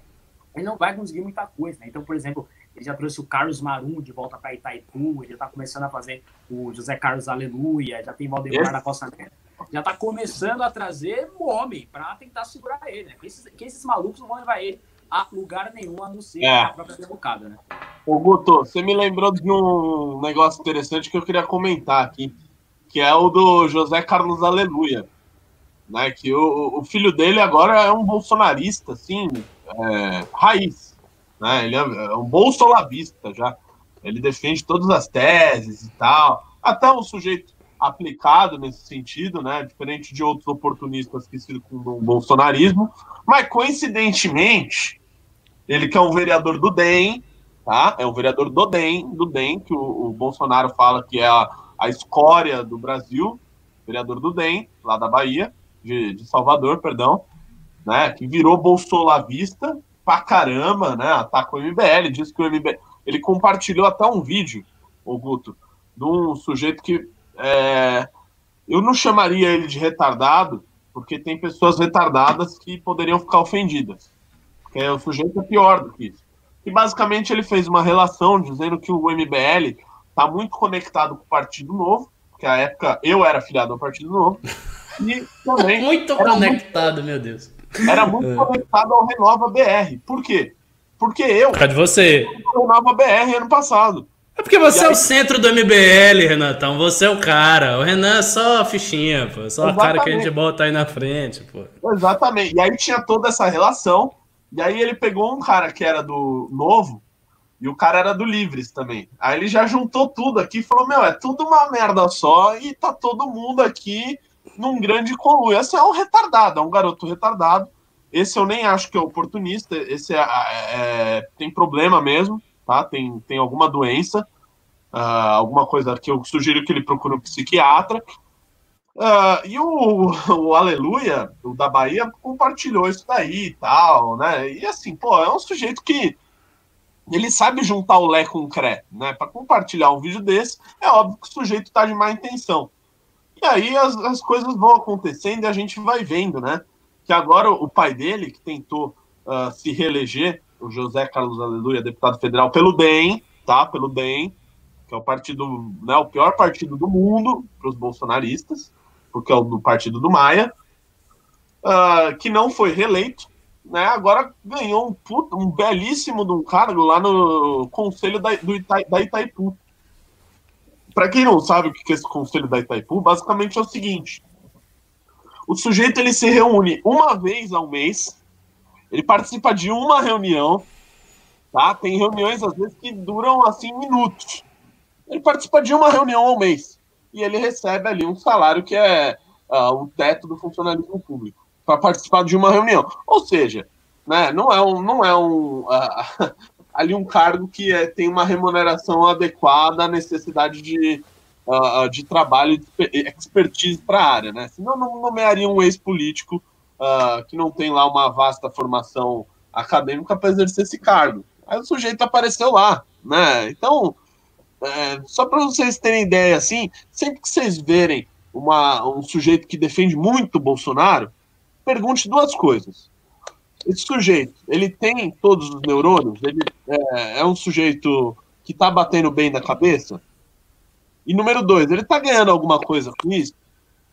ele não vai conseguir muita coisa. Né? Então, por exemplo, ele já trouxe o Carlos Marum de volta para Itaipu, ele já está começando a fazer o José Carlos Aleluia, já tem Valdemar na Costa Negra. Já está começando a trazer o homem para tentar segurar ele. Né? Que, esses, que esses malucos não vão levar ele a lugar nenhum a não ser é. a própria derrocada. Né? Ô, Guto, você me lembrou de um negócio interessante que eu queria comentar aqui, que é o do José Carlos Aleluia. Né, que o, o filho dele agora é um bolsonarista, assim, é, raiz né? Ele é, é um bolsolavista já. Ele defende todas as teses e tal. Até um sujeito aplicado nesse sentido, né? Diferente de outros oportunistas que circundam o bolsonarismo. Mas, coincidentemente, ele que é um vereador do DEM, tá? É um vereador do DEM, do DEM, que o, o Bolsonaro fala que é a, a escória do Brasil, vereador do DEM, lá da Bahia, de, de Salvador, perdão, né? Que virou bolsolavista, pra caramba, né? Ataca o MBL, diz que o MBL. Ele compartilhou até um vídeo, o Guto, de um sujeito que. É... eu não chamaria ele de retardado, porque tem pessoas retardadas que poderiam ficar ofendidas. Porque o sujeito é pior do que isso. E basicamente ele fez uma relação dizendo que o MBL está muito conectado com o Partido Novo, que à época eu era filiado ao Partido Novo. E também. muito conectado, muito... meu Deus. Era muito é. conectado ao Renova BR. Por quê? Porque eu. Por causa de você. Renova BR ano passado. É porque você e é aí... o centro do MBL, Renatão. Você é o cara. O Renan é só a fichinha, pô. Só Exatamente. a cara que a gente bota aí na frente, pô. Exatamente. E aí tinha toda essa relação. E aí ele pegou um cara que era do Novo e o cara era do Livres também. Aí ele já juntou tudo aqui e falou: Meu, é tudo uma merda só e tá todo mundo aqui num grande conluio. Esse é um retardado, é um garoto retardado. Esse eu nem acho que é oportunista, esse é, é tem problema mesmo, tá? Tem, tem alguma doença, uh, alguma coisa que eu sugiro que ele procure um psiquiatra. Uh, e o, o Aleluia, o da Bahia, compartilhou isso daí e tal, né? E assim, pô, é um sujeito que ele sabe juntar o Lé com o Cré, né? Para compartilhar um vídeo desse, é óbvio que o sujeito tá de má intenção. E aí as, as coisas vão acontecendo e a gente vai vendo, né? Que agora o pai dele, que tentou uh, se reeleger, o José Carlos Aleluia, deputado federal, pelo DEM, tá? Pelo DEM, que é o partido, né, o pior partido do mundo para os bolsonaristas, porque é o do partido do Maia, uh, que não foi reeleito, né? Agora ganhou um, puto, um belíssimo de um cargo lá no conselho da, do da Itaipu. Para quem não sabe o que é esse conselho da Itaipu, basicamente é o seguinte: o sujeito ele se reúne uma vez ao mês, ele participa de uma reunião, tá? Tem reuniões às vezes que duram assim minutos. Ele participa de uma reunião ao mês e ele recebe ali um salário que é uh, o teto do funcionalismo público para participar de uma reunião. Ou seja, né, não é um, não é um uh, ali um cargo que é, tem uma remuneração adequada à necessidade de, uh, de trabalho e expertise para a área, né? Senão não nomearia um ex-político uh, que não tem lá uma vasta formação acadêmica para exercer esse cargo. Aí o sujeito apareceu lá, né? Então, é, só para vocês terem ideia, assim, sempre que vocês verem uma, um sujeito que defende muito Bolsonaro, pergunte duas coisas. Esse sujeito, ele tem todos os neurônios? Ele é, é um sujeito que está batendo bem na cabeça? E número dois, ele está ganhando alguma coisa com isso?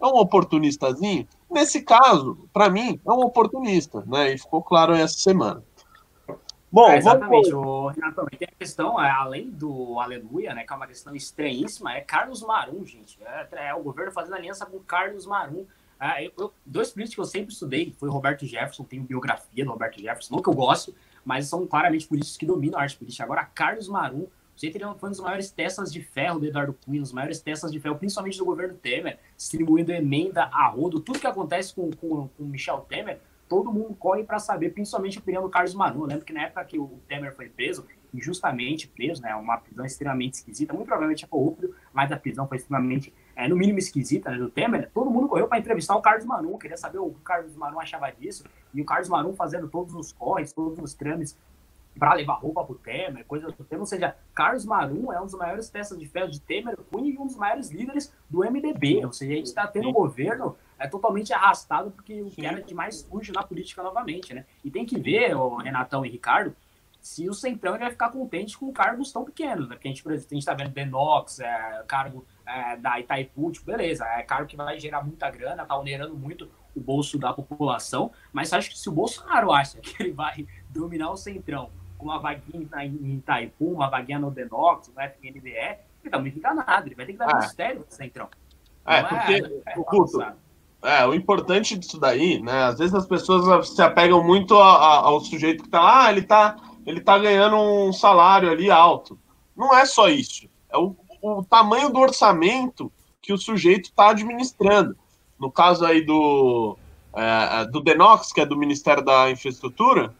É um oportunistazinho? Nesse caso, para mim, é um oportunista, né? E ficou claro essa semana. Bom, é, exatamente, vamos... o Renato, tem a questão, é, além do Aleluia, né, que é uma questão estranhíssima, é Carlos Marum, gente. É, é o governo fazendo aliança com Carlos Marum. Ah, eu, eu, dois políticos que eu sempre estudei foi Roberto Jefferson, tenho biografia do Roberto Jefferson, não que eu gosto, mas são claramente políticos que dominam a arte política. Agora, Carlos Marum, você teria um dos maiores testas de ferro do Eduardo Cunha, dos maiores testas de ferro, principalmente do governo Temer, distribuindo emenda a rodo. Tudo que acontece com, com, com Michel Temer, todo mundo corre para saber, principalmente a opinião do Carlos Marum. Eu lembro que na época que o Temer foi preso, injustamente preso, né, uma prisão extremamente esquisita, muito provavelmente é corrupto, mas a prisão foi extremamente é, no mínimo esquisita, né, do Temer, todo mundo correu para entrevistar o Carlos Marum, queria saber o que o Carlos Marum achava disso, e o Carlos Marum fazendo todos os corres, todos os trâmites para levar roupa pro Temer, coisas do Temer, ou seja, Carlos Marum é um dos maiores testas de ferro de Temer, Cunha e um dos maiores líderes do MDB, ou seja, a gente está tendo um governo é totalmente arrastado porque o que era de mais sujo na política novamente, né? E tem que ver, o Renatão e Ricardo, se o Centrão vai ficar contente com cargos tão pequenos, né? Porque a gente, a gente tá vendo Denox, é, cargo é, da Itaipu, tipo, beleza, é cargo que vai gerar muita grana, tá onerando muito o bolso da população, mas acho que se o Bolsonaro acha que ele vai dominar o Centrão com uma vaguinha em Itaipu, uma vaguinha no Denox, no FNDE, ele também fica nada, ele vai ter que dar ah. ministério pro Centrão. É, porque, é, o Couto, é, o importante disso daí, né, às vezes as pessoas se apegam muito a, a, ao sujeito que tá lá, ah, ele tá, ele tá ganhando um salário ali alto. Não é só isso, é o o tamanho do orçamento que o sujeito está administrando. No caso aí do, é, do Denox, que é do Ministério da Infraestrutura,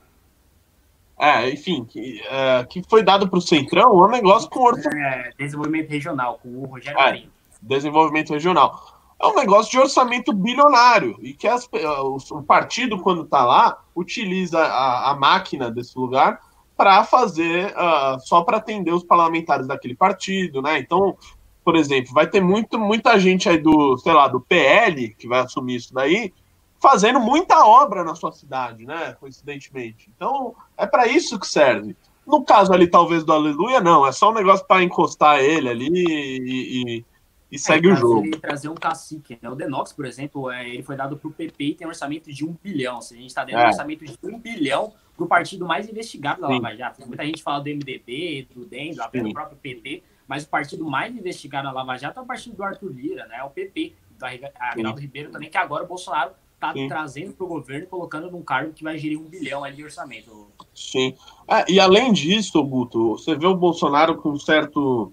é, enfim, que, é, que foi dado para o Centrão, é um negócio com orçamento. É, desenvolvimento regional, com o Rogério é, Desenvolvimento regional. É um negócio de orçamento bilionário, e que as, o, o partido, quando está lá, utiliza a, a máquina desse lugar para fazer uh, só para atender os parlamentares daquele partido, né? Então, por exemplo, vai ter muito, muita gente aí do, sei lá, do PL que vai assumir isso daí, fazendo muita obra na sua cidade, né? Coincidentemente. Então, é para isso que serve. No caso ali, talvez do Aleluia, não. É só um negócio para encostar ele ali e, e, e segue é, o jogo. Trazer um cacique. Né? O Denox, por exemplo, é, ele foi dado para o PP e tem um orçamento de um bilhão. Se a gente está dentro é. um orçamento de um bilhão para o partido mais investigado da Sim. Lava Jato. Muita gente fala do MDB, do DEM, do próprio PT, mas o partido mais investigado da Lava Jato é o partido do Arthur Lira, né? É o PP, do Aguinaldo Ribeiro também, que agora o Bolsonaro está trazendo para o governo colocando num cargo que vai gerir um bilhão ali de orçamento. Sim. Ah, e além disso, Guto, você vê o Bolsonaro com certo,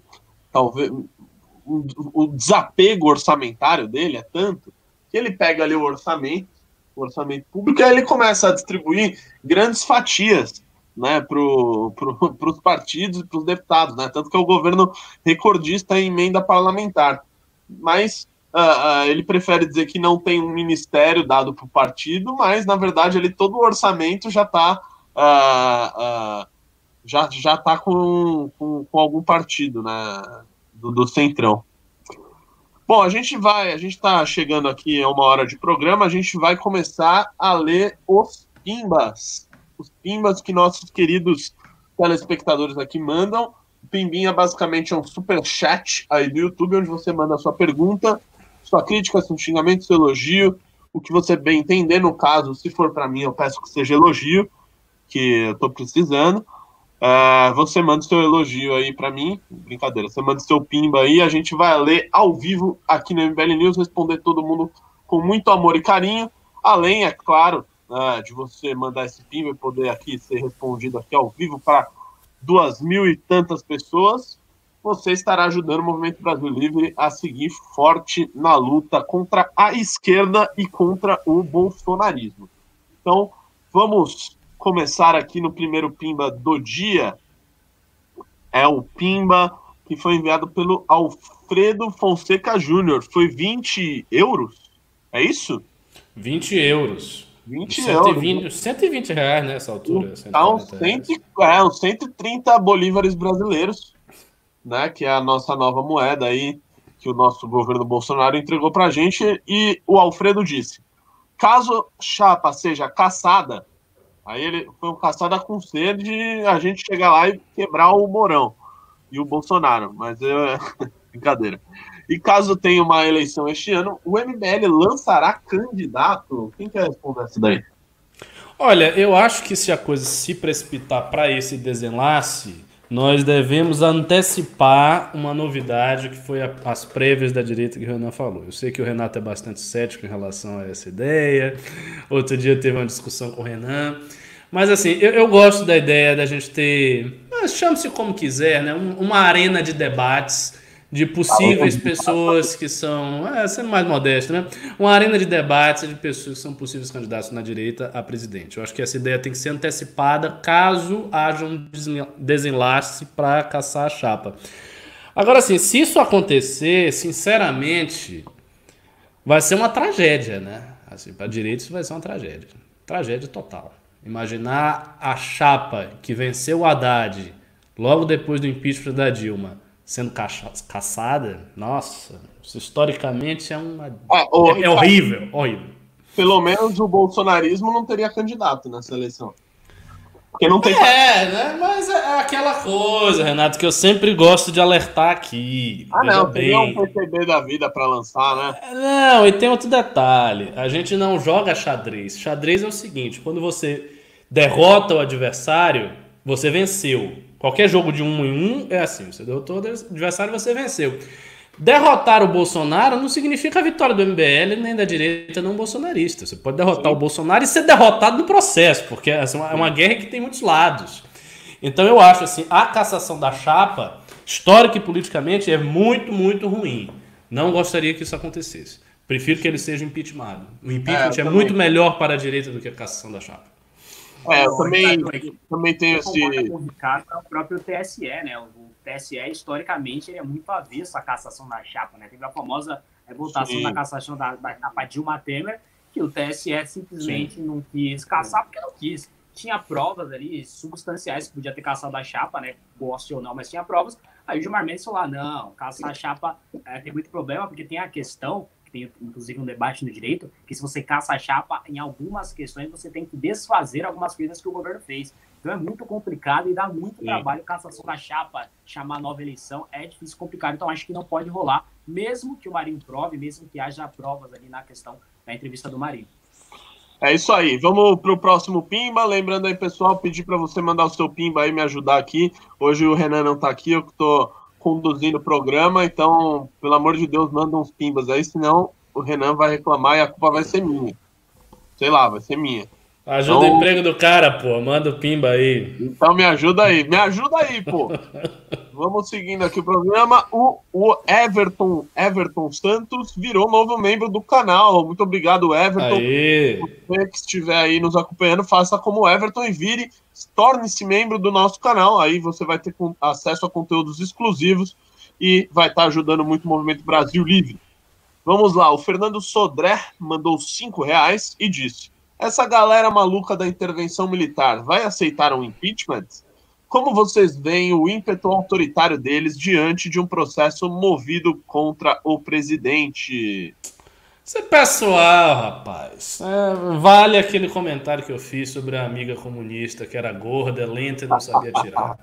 talvez, o desapego orçamentário dele é tanto que ele pega ali o orçamento o orçamento público, e aí ele começa a distribuir grandes fatias né, para pro, os partidos e para os deputados, né, tanto que é o governo recordista em emenda parlamentar. Mas uh, uh, ele prefere dizer que não tem um ministério dado para o partido, mas na verdade ele todo o orçamento já está uh, uh, já já está com, com, com, algum partido né, do, do centrão. Bom, a gente vai, a gente está chegando aqui a uma hora de programa, a gente vai começar a ler os pimbas. Os pimbas que nossos queridos telespectadores aqui mandam. O Pimbinha basicamente é um super chat aí do YouTube, onde você manda a sua pergunta, sua crítica, seu xingamento, seu elogio, o que você bem entender. No caso, se for para mim, eu peço que seja elogio, que eu estou precisando. Uh, você manda seu elogio aí para mim, brincadeira, você manda seu pimba aí, a gente vai ler ao vivo aqui no MBL News, responder todo mundo com muito amor e carinho, além, é claro, uh, de você mandar esse pimba e poder aqui ser respondido aqui ao vivo para duas mil e tantas pessoas, você estará ajudando o Movimento Brasil Livre a seguir forte na luta contra a esquerda e contra o bolsonarismo. Então, vamos começar aqui no primeiro Pimba do dia. É o Pimba que foi enviado pelo Alfredo Fonseca Júnior. Foi 20 euros? É isso? 20 euros. 20 120, euros. 120 reais nessa altura. Então, 100, é, uns 130 bolívares brasileiros, né? Que é a nossa nova moeda aí que o nosso governo Bolsonaro entregou pra gente. E o Alfredo disse: caso chapa seja caçada, Aí ele foi um caçada com sede de a gente chegar lá e quebrar o Mourão e o Bolsonaro. Mas é brincadeira. E caso tenha uma eleição este ano, o MBL lançará candidato? Quem quer responder essa daí? Olha, eu acho que se a coisa se precipitar para esse desenlace, nós devemos antecipar uma novidade que foi as prévias da direita que o Renan falou. Eu sei que o Renato é bastante cético em relação a essa ideia. Outro dia teve uma discussão com o Renan. Mas assim, eu, eu gosto da ideia da gente ter, chame-se como quiser, né? uma arena de debates de possíveis pessoas que são, é, sendo mais modesto, né? Uma arena de debates de pessoas que são possíveis candidatos na direita a presidente. Eu acho que essa ideia tem que ser antecipada caso haja um desenlace para caçar a chapa. Agora, assim, se isso acontecer, sinceramente, vai ser uma tragédia, né? Assim, para a direita isso vai ser uma tragédia. Tragédia total. Imaginar a chapa que venceu o Haddad logo depois do impeachment da Dilma sendo caçada, nossa, isso historicamente é uma. Ah, é, é horrível, horrível. Pelo menos o bolsonarismo não teria candidato nessa eleição. Porque não tem. É, né? Mas é aquela coisa, Renato, que eu sempre gosto de alertar aqui. Ah, não, tem um PCB da vida para lançar, né? É, não, e tem outro detalhe. A gente não joga xadrez. Xadrez é o seguinte: quando você derrota o adversário, você venceu. Qualquer jogo de um em um é assim: você derrotou o adversário você venceu. Derrotar o Bolsonaro não significa a vitória do MBL nem da direita não bolsonarista. Você pode derrotar Sim. o Bolsonaro e ser derrotado no processo, porque é uma guerra que tem muitos lados. Então eu acho assim, a cassação da chapa, histórica e politicamente, é muito, muito ruim. Não gostaria que isso acontecesse. Prefiro que ele seja impeachmentado. O impeachment é, é muito melhor para a direita do que a cassação da chapa. É, eu também, também tenho esse. O é o próprio TSE, né? O TSE, historicamente, ele é muito avesso à cassação da chapa, né? Teve a famosa votação da cassação da, da chapa Dilma Temer, que o TSE simplesmente Sim. não quis caçar porque não quis. Tinha provas ali substanciais que podia ter caçado a chapa, né? Goste ou não, mas tinha provas. Aí o Gilmar Mendes falou: ah, não, caçar a chapa é, tem muito problema, porque tem a questão tem inclusive um debate no direito, que se você caça a chapa, em algumas questões você tem que desfazer algumas coisas que o governo fez. Então é muito complicado e dá muito Sim. trabalho cassação da chapa, chamar nova eleição, é difícil, complicado. Então acho que não pode rolar, mesmo que o Marinho prove, mesmo que haja provas ali na questão da entrevista do Marinho. É isso aí. Vamos para o próximo Pimba. Lembrando aí, pessoal, pedir para você mandar o seu Pimba aí, me ajudar aqui. Hoje o Renan não está aqui, eu que estou conduzindo o programa, então, pelo amor de Deus, manda uns pimbas aí, senão o Renan vai reclamar e a culpa vai ser minha. Sei lá, vai ser minha. Ajuda então, o emprego do cara, pô. Manda o pimba aí. Então me ajuda aí. Me ajuda aí, pô. Vamos seguindo aqui o programa. O, o Everton, Everton Santos virou novo membro do canal. Muito obrigado, Everton. Aê. Você que estiver aí nos acompanhando, faça como o Everton e vire, torne-se membro do nosso canal. Aí você vai ter acesso a conteúdos exclusivos e vai estar ajudando muito o Movimento Brasil Livre. Vamos lá, o Fernando Sodré mandou cinco reais e disse: essa galera maluca da intervenção militar vai aceitar um impeachment? como vocês veem o ímpeto autoritário deles diante de um processo movido contra o presidente? Isso é pessoal, rapaz. É, vale aquele comentário que eu fiz sobre a amiga comunista que era gorda, lenta e não sabia tirar. O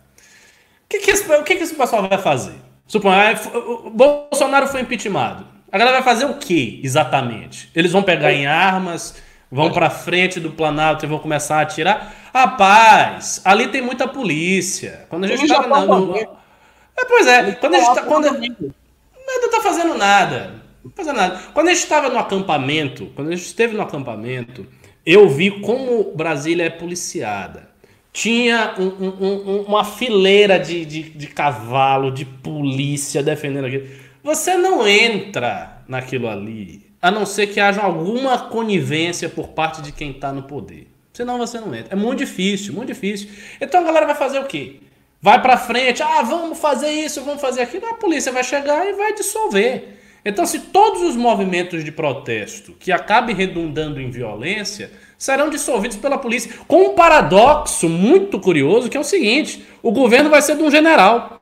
que, que, esse, que, que esse pessoal vai fazer? Suponha, o Bolsonaro foi impeachmentado. A galera vai fazer o que exatamente? Eles vão pegar em armas, vão para frente do Planalto e vão começar a atirar? Rapaz, ali tem muita polícia. Quando a gente estava tá no... É, pois é, quando a gente tá, quando... não tá fazendo nada. Não tá fazendo nada. Quando a gente estava no acampamento, quando a gente esteve no acampamento, eu vi como Brasília é policiada. Tinha um, um, uma fileira de, de, de cavalo, de polícia defendendo aquilo. Você não entra naquilo ali, a não ser que haja alguma conivência por parte de quem está no poder. Senão você não entra. É muito difícil, muito difícil. Então a galera vai fazer o quê? Vai para frente, ah, vamos fazer isso, vamos fazer aquilo. A polícia vai chegar e vai dissolver. Então, se todos os movimentos de protesto que acabem redundando em violência serão dissolvidos pela polícia, com um paradoxo muito curioso que é o seguinte: o governo vai ser de um general.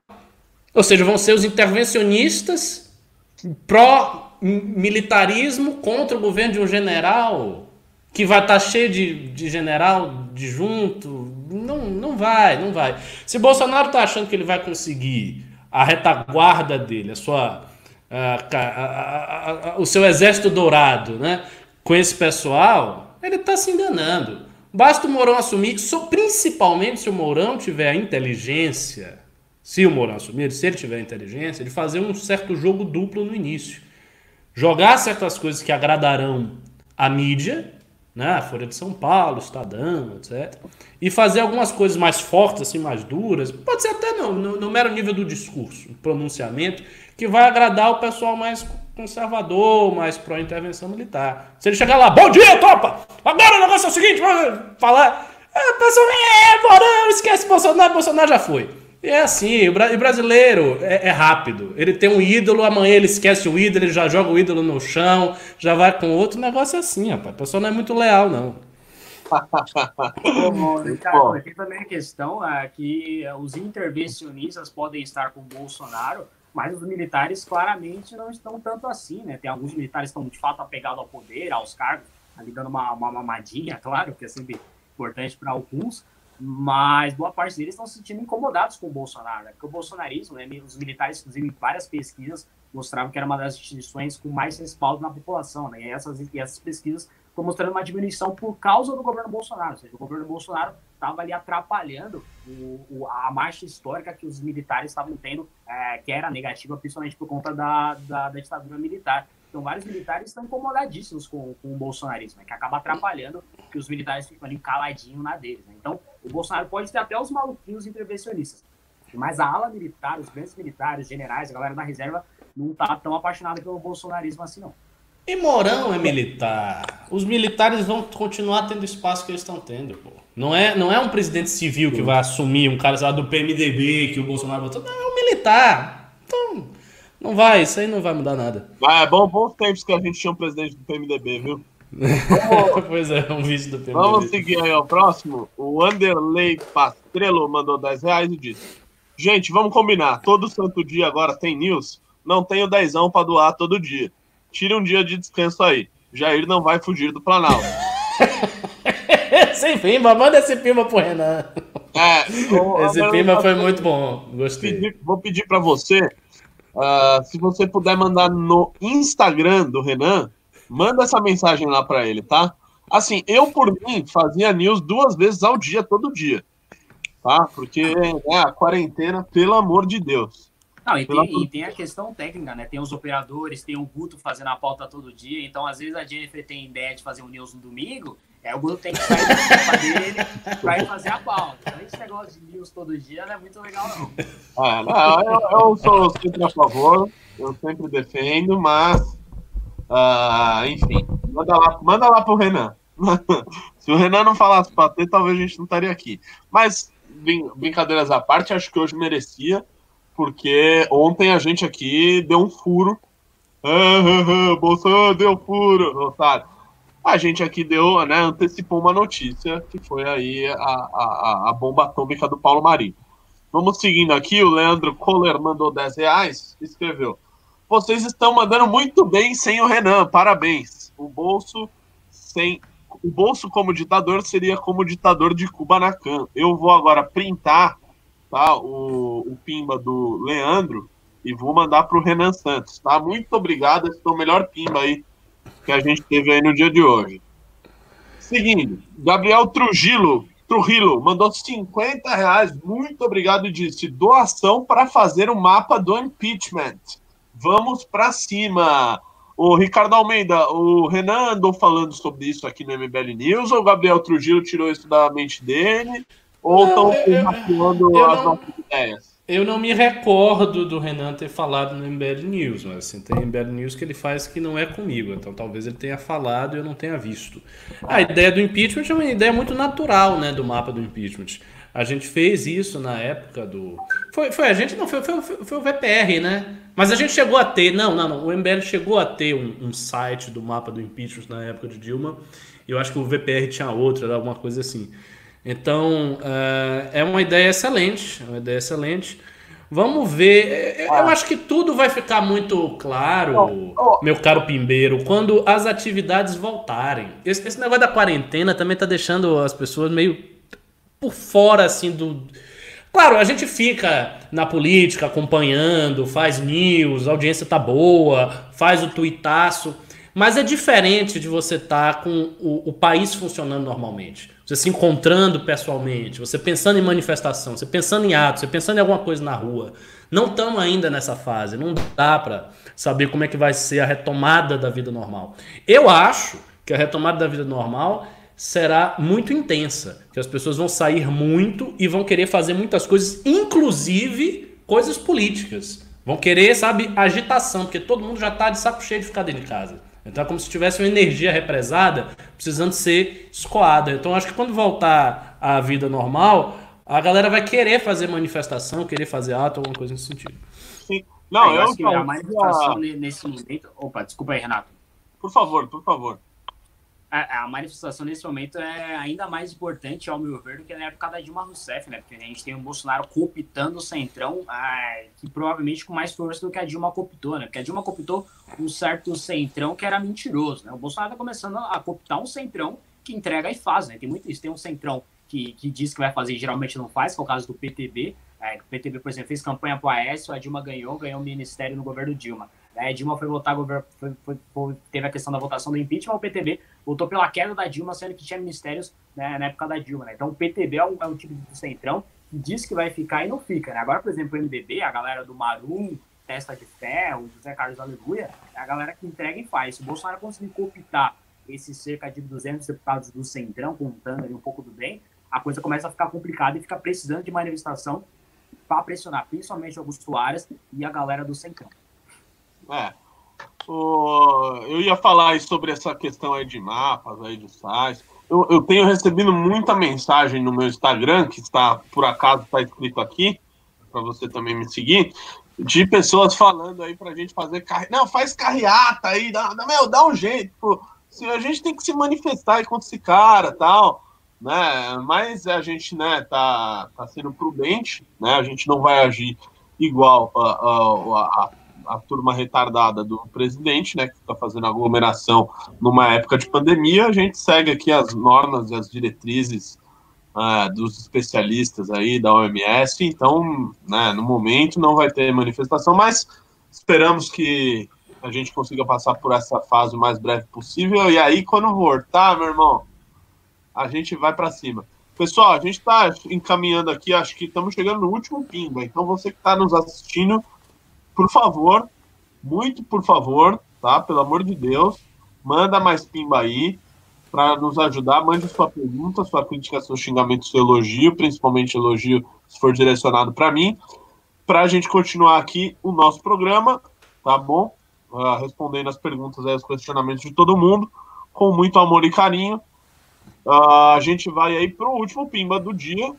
Ou seja, vão ser os intervencionistas pró-militarismo contra o governo de um general que vai estar tá cheio de, de general de junto. Não, não vai, não vai. Se Bolsonaro está achando que ele vai conseguir a retaguarda dele, a sua, a, a, a, o seu exército dourado, né, com esse pessoal, ele está se enganando. Basta o Mourão assumir, principalmente se o Mourão tiver a inteligência, se o Mourão assumir, se ele tiver a inteligência, de fazer um certo jogo duplo no início. Jogar certas coisas que agradarão a mídia né? A Folha de São Paulo, Estadão, etc. E fazer algumas coisas mais fortes, assim, mais duras, pode ser até no, no, mero nível do discurso, pronunciamento, que vai agradar o pessoal mais conservador, mais pró-intervenção militar. Se ele chegar lá, bom dia, tropa! Agora o negócio é o seguinte, falar. É, o pessoal, é, bora, esquece Bolsonaro, Bolsonaro já foi. É assim, o brasileiro é, é, rápido. Ele tem um ídolo, amanhã ele esquece o ídolo, ele já joga o ídolo no chão, já vai com outro. O negócio é assim, rapaz. A pessoa não é muito leal, não. Ricardo, tem também a questão é, que os intervencionistas podem estar com o Bolsonaro, mas os militares claramente não estão tanto assim, né? Tem alguns militares que estão de fato apegados ao poder, aos cargos, ali dando uma, uma mamadinha, claro, que é sempre importante para alguns, mas boa parte deles estão se sentindo incomodados com o Bolsonaro, né? porque o bolsonarismo, né, os militares, inclusive, em várias pesquisas, mostravam que era uma das instituições com mais respaldo na população, né? E essas, e essas pesquisas estão mostrando uma diminuição por causa do governo Bolsonaro, ou seja, o governo Bolsonaro estava ali atrapalhando o, o, a marcha histórica que os militares estavam tendo, é, que era negativa, principalmente por conta da, da, da ditadura militar. Então, vários militares estão incomodadíssimos com, com o bolsonarismo, né, que acaba atrapalhando que os militares ficam ali caladinhos na deles. Né? Então, o Bolsonaro pode ter até os maluquinhos intervencionistas, mas a ala militar, os grandes militares, generais, a galera da reserva, não tá tão apaixonada pelo bolsonarismo assim, não. E Morão é militar. Os militares vão continuar tendo espaço que eles estão tendo, pô. Não é, não é um presidente civil que vai assumir um cara lá, do PMDB que o Bolsonaro botou. Não, é um militar. Então, não vai, isso aí não vai mudar nada. Ah, é bom, bons tempos que a gente tinha um presidente do PMDB, viu? Vamos, pois é, um vídeo do PMDB. Vamos seguir aí ao próximo. O Anderley Pastrello mandou 10 reais e disse: Gente, vamos combinar. Todo santo dia agora tem news. Não tenho dezão para doar todo dia. Tire um dia de descanso aí. Jair não vai fugir do Planalto. Sem pimba, manda esse pimba pro Renan. É, esse pimba foi muito bom. Gostei. Pedir, vou pedir para você Uh, se você puder mandar no Instagram do Renan, manda essa mensagem lá para ele, tá? Assim, eu por mim fazia news duas vezes ao dia, todo dia, tá? Porque é a quarentena, pelo amor de Deus. Não, e tem, e tem, a questão técnica, né? Tem os operadores, tem o Guto fazendo a pauta todo dia, então às vezes a Jennifer tem ideia de fazer um news no domingo, é, o Guto tem que sair da pauta dele pra ir fazer a pauta. Então, esse negócio de news todo dia não é muito legal, não. Ah, não eu, eu, sou sempre a favor, eu sempre defendo, mas, uh, enfim, manda lá, manda lá pro Renan. Se o Renan não falasse pra ter, talvez a gente não estaria aqui. Mas, brincadeiras à parte, acho que hoje merecia, porque ontem a gente aqui deu um furo. Ah, ah, ah, Bolsonaro deu furo, sabe? A gente aqui deu, né, antecipou uma notícia que foi aí a, a, a bomba atômica do Paulo Marinho. Vamos seguindo aqui, o Leandro Kohler mandou 10 reais, escreveu. Vocês estão mandando muito bem sem o Renan, parabéns. O bolso sem. O bolso como ditador seria como ditador de Kubanacan. Eu vou agora printar tá, o, o pimba do Leandro e vou mandar para o Renan Santos. Tá? Muito obrigado, esse o melhor pimba aí que a gente teve aí no dia de hoje. Seguindo, Gabriel Trujillo, Trujillo mandou 50 reais. Muito obrigado e disse: doação para fazer o um mapa do impeachment. Vamos para cima. O Ricardo Almeida, o Renan andou falando sobre isso aqui no MBL News, ou o Gabriel Trujillo tirou isso da mente dele, ou estão compartilhando as nossas ideias? Eu não me recordo do Renan ter falado no MBL News, mas assim, tem MBL News que ele faz que não é comigo, então talvez ele tenha falado e eu não tenha visto. A ideia do impeachment é uma ideia muito natural, né, do mapa do impeachment. A gente fez isso na época do. Foi, foi a gente, não, foi, foi, foi o VPR, né? Mas a gente chegou a ter. Não, não, não. O MBL chegou a ter um, um site do mapa do impeachment na época de Dilma. Eu acho que o VPR tinha outro, era alguma coisa assim. Então, uh, é uma ideia excelente, é uma ideia excelente. Vamos ver. Eu, eu acho que tudo vai ficar muito claro, meu caro Pimbeiro, quando as atividades voltarem. Esse, esse negócio da quarentena também está deixando as pessoas meio por fora, assim, do. Claro, a gente fica na política acompanhando, faz news, a audiência tá boa, faz o tuitaço, mas é diferente de você estar tá com o, o país funcionando normalmente você se encontrando pessoalmente, você pensando em manifestação, você pensando em atos, você pensando em alguma coisa na rua. Não estamos ainda nessa fase, não dá para saber como é que vai ser a retomada da vida normal. Eu acho que a retomada da vida normal será muito intensa, que as pessoas vão sair muito e vão querer fazer muitas coisas, inclusive coisas políticas. Vão querer, sabe, agitação, porque todo mundo já está de saco cheio de ficar dentro de casa. Então é como se tivesse uma energia represada precisando ser escoada. Então acho que quando voltar à vida normal, a galera vai querer fazer manifestação, querer fazer ato, alguma coisa nesse sentido. Sim. Não, eu, acho que a manifestação nesse momento. Opa, desculpa aí, Renato. Por favor, por favor a, a, manifestação nesse momento é ainda mais importante, ao meu ver, do que na época da Dilma Rousseff, né? Porque a gente tem o Bolsonaro cooptando o Centrão, ah, que provavelmente com mais força do que a Dilma cooptou, né? Porque a Dilma cooptou um certo Centrão que era mentiroso, né? O Bolsonaro tá começando a cooptar um Centrão que entrega e faz, né? Tem muito isso. Tem um Centrão que, que diz que vai fazer e geralmente não faz, que é o caso do PTB. É, o PTB, por exemplo, fez campanha pro Aécio, a Dilma ganhou, ganhou o ministério no governo Dilma. É, Dilma foi votar, foi, foi, foi, teve a questão da votação do impeachment, o PTB votou pela queda da Dilma, sendo que tinha ministérios né, na época da Dilma. Né? Então o PTB é um, é um tipo de centrão que diz que vai ficar e não fica. Né? Agora, por exemplo, o MDB, a galera do Marum, Testa de Ferro, José Carlos Aleluia, é a galera que entrega e faz. Se o Bolsonaro conseguir cooptar esses cerca de 200 deputados do Centrão, contando ali um pouco do bem, a coisa começa a ficar complicada e fica precisando de manifestação para pressionar principalmente Augusto Aras e a galera do Centrão. É. O, eu ia falar sobre essa questão aí de mapas, aí de sites. Eu, eu, tenho recebido muita mensagem no meu Instagram, que está, por acaso, está escrito aqui, para você também me seguir, de pessoas falando aí pra gente fazer carre... Não, faz carreata aí, dá, meu, dá um jeito. Pô. a gente tem que se manifestar contra esse cara tal, né? Mas a gente, né, tá, tá sendo prudente, né? A gente não vai agir igual a, a, a a turma retardada do presidente, né, que está fazendo aglomeração numa época de pandemia, a gente segue aqui as normas e as diretrizes uh, dos especialistas aí da OMS, então, né, no momento não vai ter manifestação, mas esperamos que a gente consiga passar por essa fase o mais breve possível, e aí quando voltar, meu irmão, a gente vai para cima. Pessoal, a gente está encaminhando aqui, acho que estamos chegando no último pimba, então você que está nos assistindo, por favor, muito por favor, tá? Pelo amor de Deus, manda mais pimba aí para nos ajudar. Mande sua pergunta, sua crítica, seu xingamento, seu elogio, principalmente elogio se for direcionado para mim, para a gente continuar aqui o nosso programa, tá bom? Uh, respondendo as perguntas e os questionamentos de todo mundo, com muito amor e carinho. Uh, a gente vai aí para o último pimba do dia,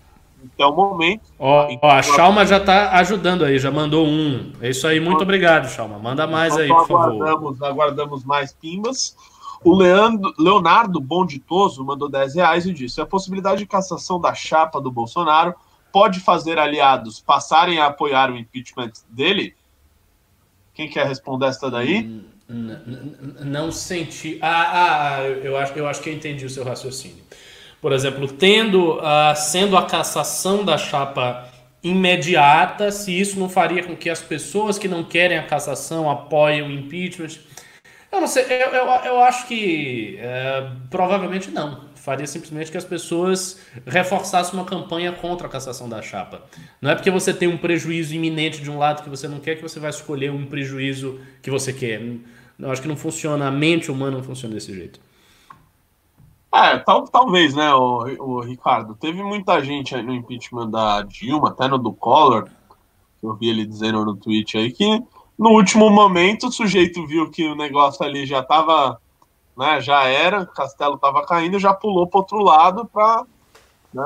até o momento. Ó, ó a Chalma já está ajudando aí, já mandou um. É isso aí, muito obrigado, Chalma. Manda mais então, aí, por aguardamos, favor. Aguardamos mais pimbas. O Leandro, Leonardo Bonditoso mandou 10 reais e disse: a possibilidade de cassação da chapa do Bolsonaro pode fazer aliados passarem a apoiar o impeachment dele? Quem quer responder essa daí? Não senti. Ah, ah, eu acho, eu acho que eu entendi o seu raciocínio. Por exemplo, tendo, uh, sendo a cassação da chapa imediata, se isso não faria com que as pessoas que não querem a cassação apoiem o impeachment. Eu não sei, eu, eu, eu acho que é, provavelmente não. Faria simplesmente que as pessoas reforçassem uma campanha contra a cassação da chapa. Não é porque você tem um prejuízo iminente de um lado que você não quer que você vai escolher um prejuízo que você quer. Eu acho que não funciona, a mente humana não funciona desse jeito. É, tal, talvez, né, o, o Ricardo. Teve muita gente no impeachment da Dilma, até no do Collor, que eu vi ele dizendo no tweet aí, que no último momento o sujeito viu que o negócio ali já estava, né, já era, o castelo estava caindo, já pulou para outro lado para né,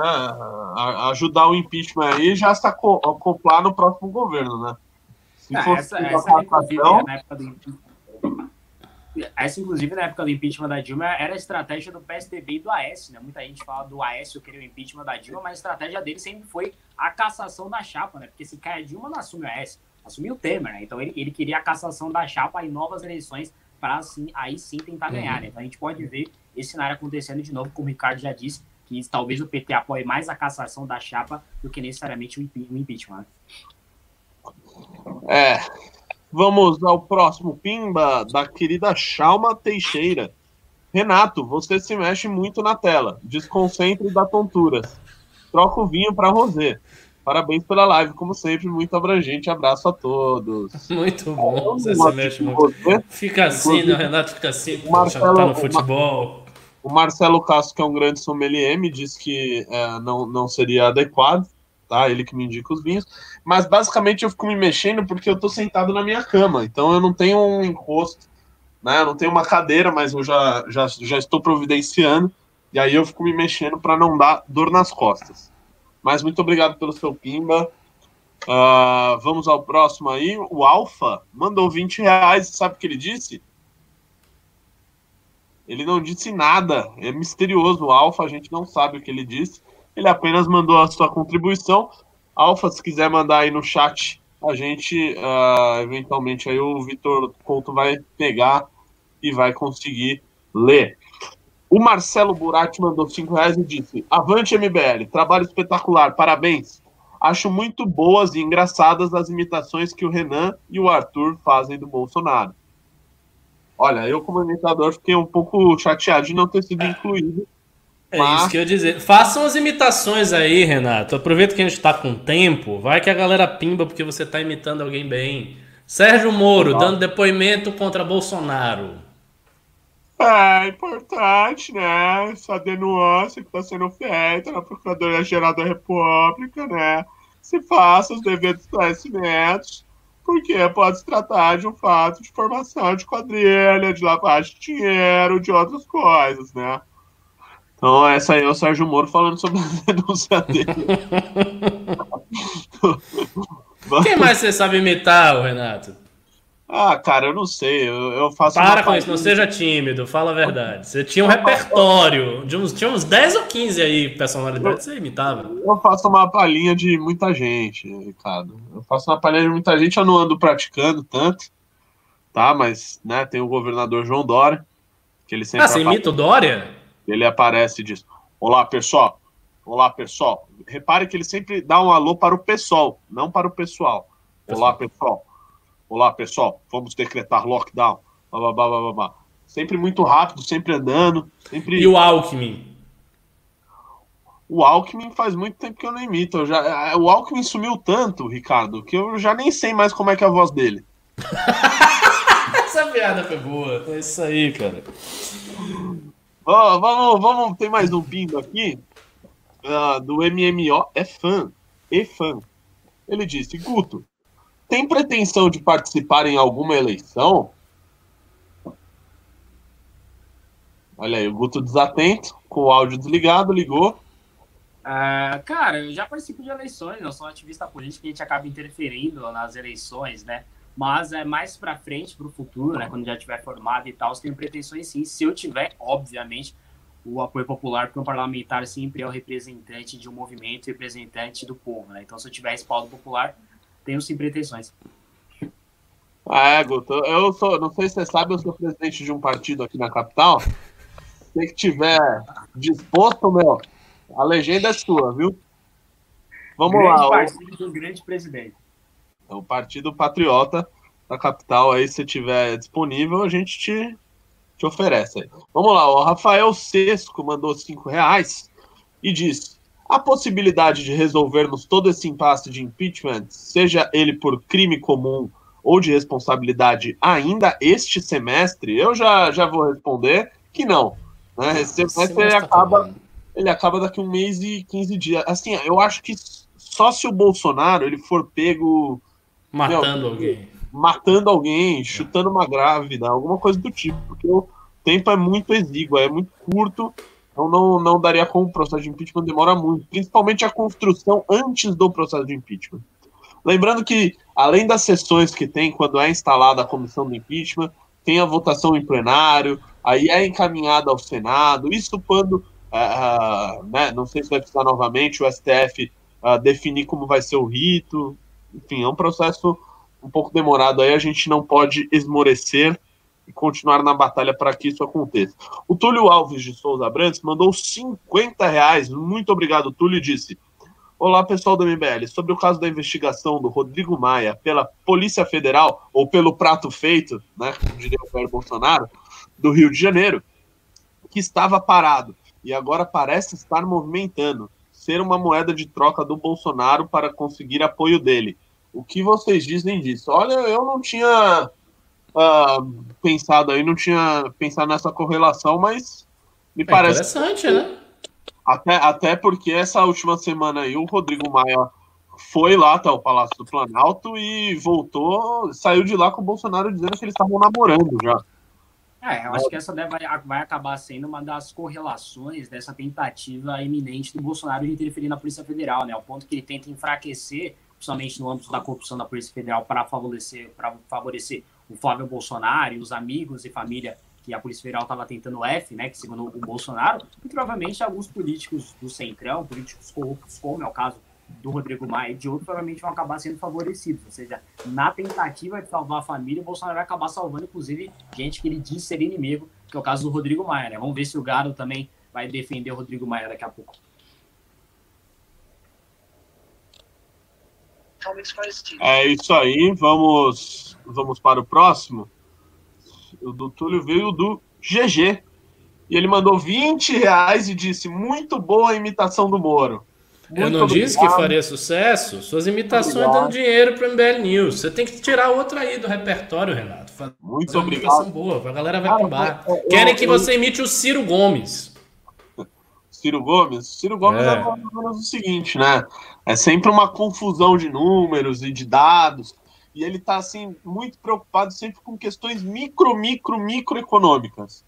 ajudar o impeachment aí e já se acoplar no próximo governo, né? Se ah, fosse essa, essa época do essa, inclusive, na época do impeachment da Dilma, era a estratégia do PSDB e do Aécio, né? Muita gente fala do Aécio querer o impeachment da Dilma, mas a estratégia dele sempre foi a cassação da chapa, né? Porque se cai a Dilma, não assume o Aécio, assumiu o Temer, né? Então ele, ele queria a cassação da chapa em novas eleições para assim, aí sim tentar ganhar, né? Então a gente pode ver esse cenário acontecendo de novo, como o Ricardo já disse, que talvez o PT apoie mais a cassação da chapa do que necessariamente o impeachment. É, Vamos ao próximo pimba da querida Chalma Teixeira. Renato, você se mexe muito na tela. Desconcentre da tonturas. Troca o vinho para Rosé. Parabéns pela live, como sempre, muito abrangente. Abraço a todos. Muito bom. Você se mexe muito. Fica assim, né? O Renato fica assim, o Marcelo, tá no futebol. O Marcelo Castro, que é um grande sommelier, me disse que é, não, não seria adequado tá? Ele que me indica os vinhos. Mas basicamente eu fico me mexendo porque eu tô sentado na minha cama, então eu não tenho um encosto, né? Eu não tenho uma cadeira, mas eu já, já, já estou providenciando. E aí eu fico me mexendo para não dar dor nas costas. Mas muito obrigado pelo seu pimba. Uh, vamos ao próximo aí. O Alfa mandou 20 reais. Sabe o que ele disse? Ele não disse nada. É misterioso o Alfa, a gente não sabe o que ele disse. Ele apenas mandou a sua contribuição. Alfa, se quiser mandar aí no chat, a gente, uh, eventualmente, aí o Vitor Couto vai pegar e vai conseguir ler. O Marcelo Burati mandou 5 reais e disse: Avante MBL, trabalho espetacular, parabéns. Acho muito boas e engraçadas as imitações que o Renan e o Arthur fazem do Bolsonaro. Olha, eu, como imitador, fiquei um pouco chateado de não ter sido incluído é Mas... isso que eu ia dizer. Façam as imitações aí, Renato. Aproveita que a gente tá com tempo. Vai que a galera pimba porque você tá imitando alguém bem. Sérgio Moro Nossa. dando depoimento contra Bolsonaro. É importante, né? Essa denúncia que está sendo feita na Procuradoria-Geral da República, né? Se faça os devidos esclarecimentos, porque pode se tratar de um fato de formação de quadrilha, de lavagem de dinheiro, de outras coisas, né? Então, essa aí é o Sérgio Moro falando sobre a denúncia dele. Quem mais você sabe imitar, Renato? Ah, cara, eu não sei. Eu, eu faço. Para com isso, não seja tímido, fala a verdade. Você tinha um repertório, de uns, tinha uns 10 ou 15 aí personalidades que você imitava. Eu faço uma palhinha de muita gente, Ricardo. Eu faço uma palhinha de muita gente, eu não ando praticando tanto, tá? Mas, né, tem o governador João Dória, que ele sempre. Ah, você imita o Dória? Ele aparece e diz: Olá, pessoal. Olá, pessoal. Repare que ele sempre dá um alô para o pessoal, não para o pessoal. Olá, pessoal. Olá, pessoal. Vamos decretar lockdown. Blá, blá, blá, blá, Sempre muito rápido, sempre andando. Sempre... E o Alckmin? O Alckmin faz muito tempo que eu não imito. Eu já... É, o Alckmin sumiu tanto, Ricardo, que eu já nem sei mais como é que é a voz dele. Essa piada foi boa. É isso aí, cara. Oh, vamos, vamos, tem mais um pindo aqui uh, do MMO. É fã. É fã. Ele disse: Guto, tem pretensão de participar em alguma eleição? Olha aí, o Guto desatento, com o áudio desligado, ligou. Uh, cara, eu já participo de eleições, eu sou ativista político e a gente acaba interferindo nas eleições, né? Mas é mais para frente, para o futuro, né, quando já tiver formado e tal, tenho pretensões sim, se eu tiver, obviamente, o apoio popular, porque um parlamentar sempre é o representante de um movimento, representante do povo, né? Então, se eu tiver respaldo popular, tenho sim pretensões. Ah, é, Guto, eu sou, não sei se você sabe, eu sou presidente de um partido aqui na capital. Se que tiver disposto, meu, a legenda é sua, viu? Vamos grande lá. Partido do grande presidente. É o Partido Patriota da capital aí, se tiver disponível, a gente te, te oferece. Aí. Vamos lá, o Rafael Sesco mandou cinco reais e diz: a possibilidade de resolvermos todo esse impasse de impeachment, seja ele por crime comum ou de responsabilidade ainda este semestre, eu já, já vou responder que não. Né? Esse semestre ele acaba, ele acaba daqui um mês e 15 dias. Assim, eu acho que só se o Bolsonaro ele for pego matando meu, alguém, matando alguém, chutando uma grávida, alguma coisa do tipo, porque o tempo é muito exíguo, é muito curto, então não, não daria como o processo de impeachment demora muito, principalmente a construção antes do processo de impeachment. Lembrando que, além das sessões que tem quando é instalada a comissão do impeachment, tem a votação em plenário, aí é encaminhada ao Senado, isso quando, uh, né, não sei se vai precisar novamente, o STF uh, ah, definir como vai ser o rito, enfim, é um processo um pouco demorado aí, a gente não pode esmorecer e continuar na batalha para que isso aconteça. O Túlio Alves de Souza Brandes mandou 50 reais, muito obrigado, Túlio, disse Olá, pessoal do MBL. Sobre o caso da investigação do Rodrigo Maia pela Polícia Federal, ou pelo prato feito, né, como diria o Jair Bolsonaro, do Rio de Janeiro, que estava parado e agora parece estar movimentando, ser uma moeda de troca do Bolsonaro para conseguir apoio dele. O que vocês dizem disso? Olha, eu não tinha uh, pensado aí, não tinha pensado nessa correlação, mas me é parece. Interessante, né? Até, até porque essa última semana aí o Rodrigo Maia foi lá até o Palácio do Planalto e voltou, saiu de lá com o Bolsonaro dizendo que eles estavam namorando já. É, eu acho que essa deve, vai acabar sendo uma das correlações dessa tentativa iminente do Bolsonaro de interferir na Polícia Federal, né? O ponto que ele tenta enfraquecer, principalmente no âmbito da corrupção da Polícia Federal, para favorecer, para favorecer o Flávio Bolsonaro e os amigos e família que a Polícia Federal estava tentando F, né, que segundo o Bolsonaro, e provavelmente alguns políticos do Centrão, políticos corruptos, como é o caso do Rodrigo Maia e de outros, provavelmente vão acabar sendo favorecidos. Ou seja, na tentativa de salvar a família, o Bolsonaro vai acabar salvando, inclusive, gente que ele diz ser inimigo, que é o caso do Rodrigo Maia, né? Vamos ver se o Garo também vai defender o Rodrigo Maia daqui a pouco. É isso aí, vamos, vamos para o próximo. O do Túlio veio do GG. E ele mandou 20 reais e disse: Muito boa a imitação do Moro. Muito eu não obrigado. disse que faria sucesso? Suas imitações obrigado. dando dinheiro para o MBL News. Você tem que tirar outra aí do repertório, Renato. Fazer Muito uma obrigado. imitação boa, a galera vai ah, Eu, Querem eu, que você imite o Ciro Gomes. Ciro Gomes? Ciro Gomes é. é o seguinte, né? É sempre uma confusão de números e de dados e ele está assim muito preocupado sempre com questões micro, micro, microeconômicas.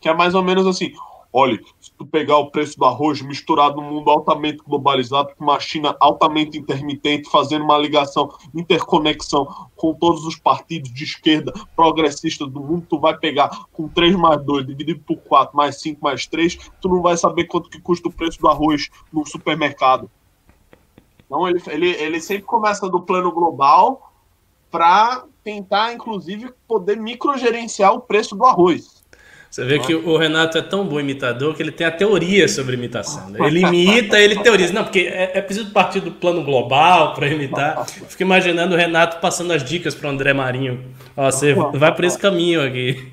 Que é mais ou menos assim: olha, se tu pegar o preço do arroz misturado no mundo altamente globalizado, com uma China altamente intermitente, fazendo uma ligação, interconexão com todos os partidos de esquerda progressistas do mundo, tu vai pegar com 3 mais 2 dividido por 4 mais 5 mais 3, tu não vai saber quanto que custa o preço do arroz no supermercado. Então ele, ele, ele sempre começa do plano global para tentar, inclusive, poder microgerenciar o preço do arroz. Você vê que o Renato é tão bom imitador que ele tem a teoria sobre imitação. Né? Ele imita, ele teoriza. Não, porque é, é preciso partir do plano global para imitar. Fico imaginando o Renato passando as dicas para o André Marinho. Ó, você vai por esse caminho aqui.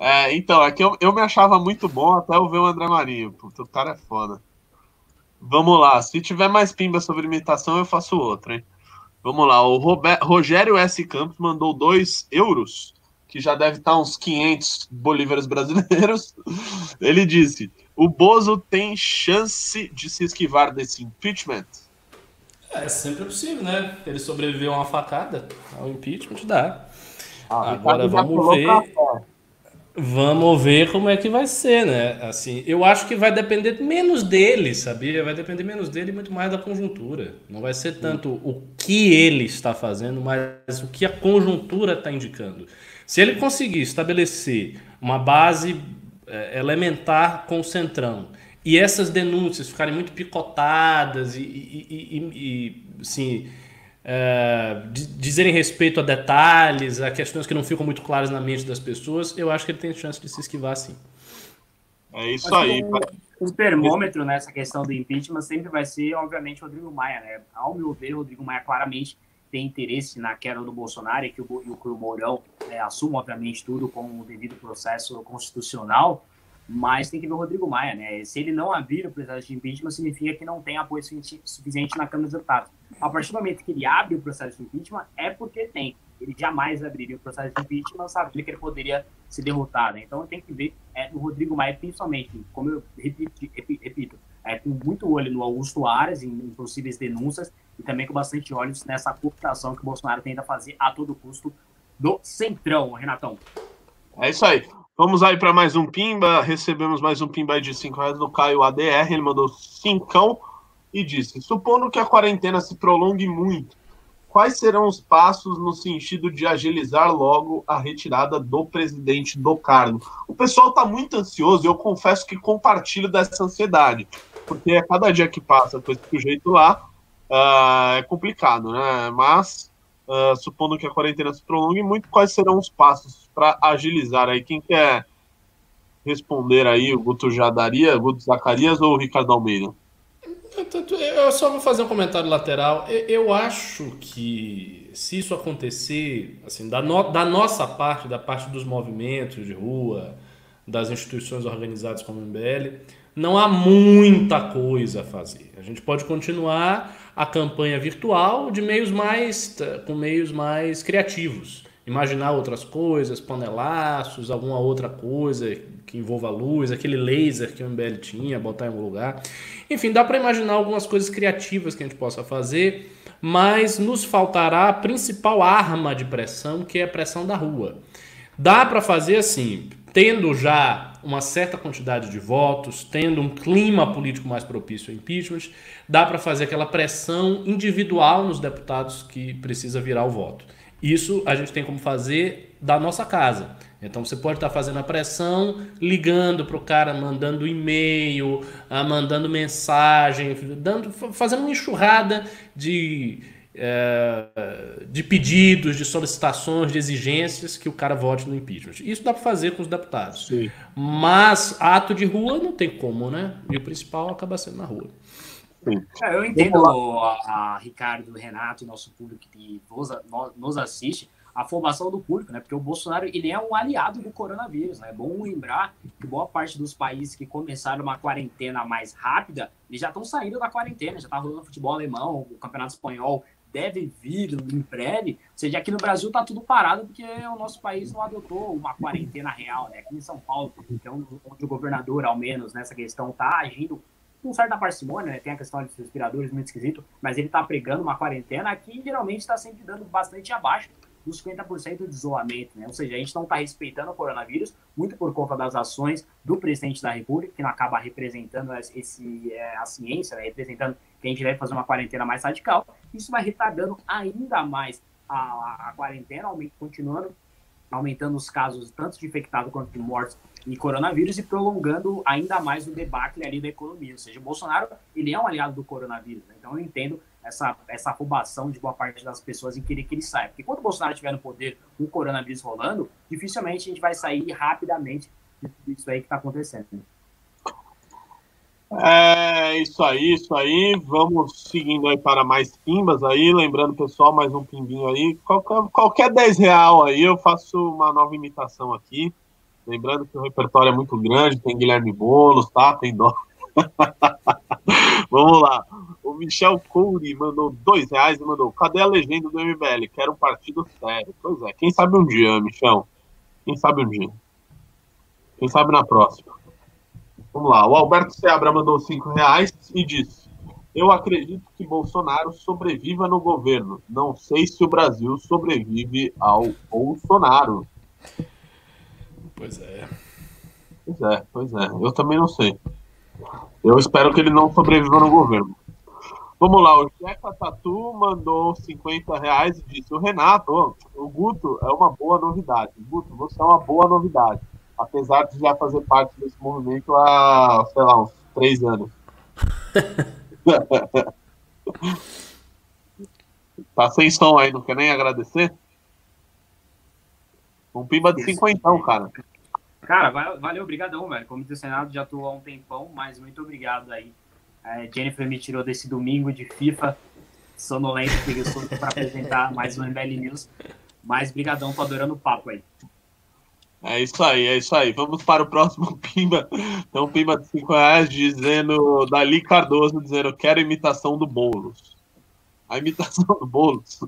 É, então, é que eu, eu me achava muito bom até eu ver o André Marinho. Puta, o cara é foda. Vamos lá, se tiver mais pimba sobre imitação, eu faço outra, hein? Vamos lá, o Robert, Rogério S. Campos mandou 2 euros, que já deve estar uns 500 bolívares brasileiros. Ele disse: o Bozo tem chance de se esquivar desse impeachment? É sempre possível, né? Ele sobreviveu a uma facada ao impeachment, dá. Ah, Agora vamos ver. Vamos ver como é que vai ser, né? Assim, eu acho que vai depender menos dele, sabia? Vai depender menos dele e muito mais da conjuntura. Não vai ser tanto o que ele está fazendo, mas o que a conjuntura está indicando. Se ele conseguir estabelecer uma base é, elementar com o Centrão e essas denúncias ficarem muito picotadas e, e, e, e assim, é, dizerem respeito a detalhes, a questões que não ficam muito claras na mente das pessoas, eu acho que ele tem chance de se esquivar sim. É isso aí. O, o termômetro nessa questão do impeachment sempre vai ser, obviamente, Rodrigo Maia. Né? Ao meu ver, Rodrigo Maia claramente tem interesse na queda do Bolsonaro e que o, e que o Mourão é, assuma, obviamente, tudo com o devido processo constitucional, mas tem que ver o Rodrigo Maia, né? Se ele não abrir o processo de impeachment, significa que não tem apoio suficiente na Câmara dos Deputados. A partir do momento que ele abre o processo de impeachment, é porque tem. Ele jamais abriria o processo de impeachment, sabendo que ele poderia ser derrotado. Então tem que ver é, o Rodrigo Maia, principalmente, como eu repito, repito é, com muito olho no Augusto Aras, em, em possíveis denúncias, e também com bastante olhos nessa cooptação que o Bolsonaro tenta fazer a todo custo do Centrão, Renatão. É isso aí. Vamos aí para mais um Pimba. Recebemos mais um Pimba de 5 reais do Caio ADR. Ele mandou cincão e disse: Supondo que a quarentena se prolongue muito, quais serão os passos no sentido de agilizar logo a retirada do presidente do cargo? O pessoal está muito ansioso e eu confesso que compartilho dessa ansiedade, porque a cada dia que passa com esse sujeito lá uh, é complicado, né? Mas uh, supondo que a quarentena se prolongue muito, quais serão os passos para agilizar aí? Quem quer responder aí? O Guto já daria, Guto Zacarias ou o Ricardo Almeida? Eu só vou fazer um comentário lateral. Eu acho que se isso acontecer, assim, da, no, da nossa parte, da parte dos movimentos de rua, das instituições organizadas como o MBL, não há muita coisa a fazer. A gente pode continuar a campanha virtual de meios mais com meios mais criativos. Imaginar outras coisas, panelaços, alguma outra coisa que envolva luz, aquele laser que o MBL tinha, botar em algum lugar. Enfim, dá para imaginar algumas coisas criativas que a gente possa fazer, mas nos faltará a principal arma de pressão, que é a pressão da rua. Dá para fazer assim, tendo já uma certa quantidade de votos, tendo um clima político mais propício ao impeachment, dá para fazer aquela pressão individual nos deputados que precisa virar o voto. Isso a gente tem como fazer da nossa casa. Então você pode estar fazendo a pressão, ligando para o cara, mandando e-mail, ah, mandando mensagem, dando, fazendo uma enxurrada de é, de pedidos, de solicitações, de exigências que o cara vote no impeachment. Isso dá para fazer com os deputados. Sim. Mas ato de rua não tem como, né? E o principal acaba sendo na rua. É, eu entendo, a, a Ricardo, Renato, nosso público que nos, nos assiste, a formação do público, né? Porque o Bolsonaro ele é um aliado do coronavírus, né? É bom lembrar que boa parte dos países que começaram uma quarentena mais rápida, eles já estão saindo da quarentena, já tá rolando futebol alemão, o campeonato espanhol deve vir em breve. Ou seja, aqui no Brasil tá tudo parado porque o nosso país não adotou uma quarentena real, né? Aqui em São Paulo, é onde o governador, ao menos, nessa questão, tá agindo com certa parcimônia, né? Tem a questão dos respiradores muito esquisito, mas ele tá pregando uma quarentena que geralmente está sempre dando bastante abaixo dos 50% de isolamento, né? Ou seja, a gente não está respeitando o coronavírus, muito por conta das ações do presidente da República, que não acaba representando esse, é, a ciência, né? representando que a gente deve fazer uma quarentena mais radical. Isso vai retardando ainda mais a, a quarentena, continuando aumentando os casos tanto de infectados quanto de mortes e coronavírus e prolongando ainda mais o debate ali da economia. Ou seja, o Bolsonaro ele é um aliado do coronavírus. Né? Então eu entendo essa, essa afobação de boa parte das pessoas em querer que ele saia. Porque quando o Bolsonaro estiver no poder com o coronavírus rolando, dificilmente a gente vai sair rapidamente disso aí que está acontecendo. É isso aí, isso aí. Vamos seguindo aí para mais pimbas aí. Lembrando, pessoal, mais um pimbinho aí. Qualquer, qualquer 10 real aí, eu faço uma nova imitação aqui. Lembrando que o repertório é muito grande, tem Guilherme Boulos, tá? Tem dó. Vamos lá. O Michel Couri mandou dois reais e mandou: cadê a legenda do MBL? Quero um partido sério. Pois é, quem sabe um dia, Michel? Quem sabe um dia? Quem sabe na próxima? Vamos lá. O Alberto Seabra mandou cinco reais e disse: Eu acredito que Bolsonaro sobreviva no governo. Não sei se o Brasil sobrevive ao Bolsonaro. Pois é. Pois é, pois é. Eu também não sei. Eu espero que ele não sobreviva no governo. Vamos lá, o Jeca Tatu mandou 50 reais e disse: O Renato, o Guto é uma boa novidade. Guto, você é uma boa novidade. apesar de já fazer parte desse movimento há, sei lá, uns três anos. tá sem som aí, não quer nem agradecer? Um pimba de cinquentão, cara. Cara, valeu, obrigadão, velho. Como do Senado já atuou há um tempão, mas muito obrigado aí. É, Jennifer me tirou desse domingo de FIFA sonolento, preguiçoso para apresentar mais um MBL News. Mas brigadão, tô adorando o papo aí. É isso aí, é isso aí. Vamos para o próximo Pimba. Então, Pimba de 5 reais dizendo, Dali Cardoso dizendo, quero imitação do Boulos. A imitação do Boulos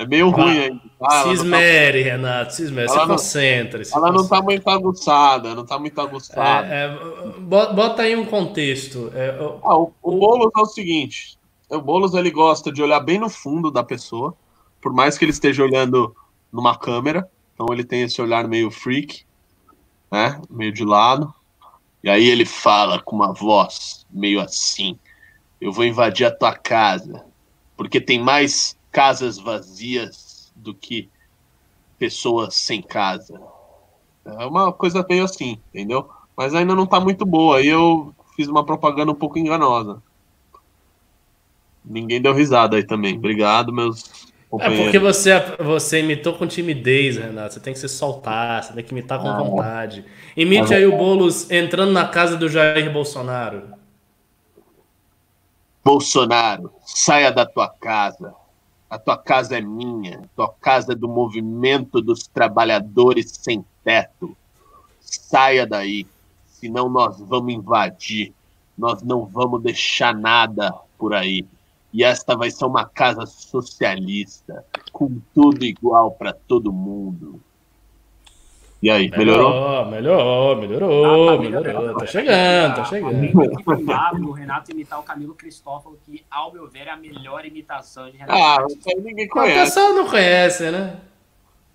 é meio ruim ainda. Tá? Se esmere, tá... Renato, se esmere, ela se ela não tá muito aguçada, não tá muito aguçada. É, é, bota aí um contexto. É, ah, o, o, o Boulos é o seguinte, o Boulos ele gosta de olhar bem no fundo da pessoa, por mais que ele esteja olhando numa câmera, então ele tem esse olhar meio freak, né? Meio de lado. E aí ele fala com uma voz meio assim: Eu vou invadir a tua casa, porque tem mais casas vazias do que pessoas sem casa. É uma coisa meio assim, entendeu? Mas ainda não tá muito boa. Aí eu fiz uma propaganda um pouco enganosa. Ninguém deu risada aí também. Obrigado, meus é porque você, você imitou com timidez, Renato. Você tem que se soltar, você tem que imitar com ah, vontade. Imite aí o Boulos entrando na casa do Jair Bolsonaro. Bolsonaro, saia da tua casa. A tua casa é minha. Tua casa é do movimento dos trabalhadores sem teto. Saia daí, senão nós vamos invadir. Nós não vamos deixar nada por aí. E esta vai ser uma casa socialista, com tudo igual para todo mundo. E aí, melhorou? Melhorou, melhorou, ah, tá melhorou. Tá chegando, tá chegando. O Renato imitar o Camilo Cristófalo, que, ao meu ver, é a melhor imitação de Renato. Ah, isso aí ninguém conhece. O pessoal não conhece, né?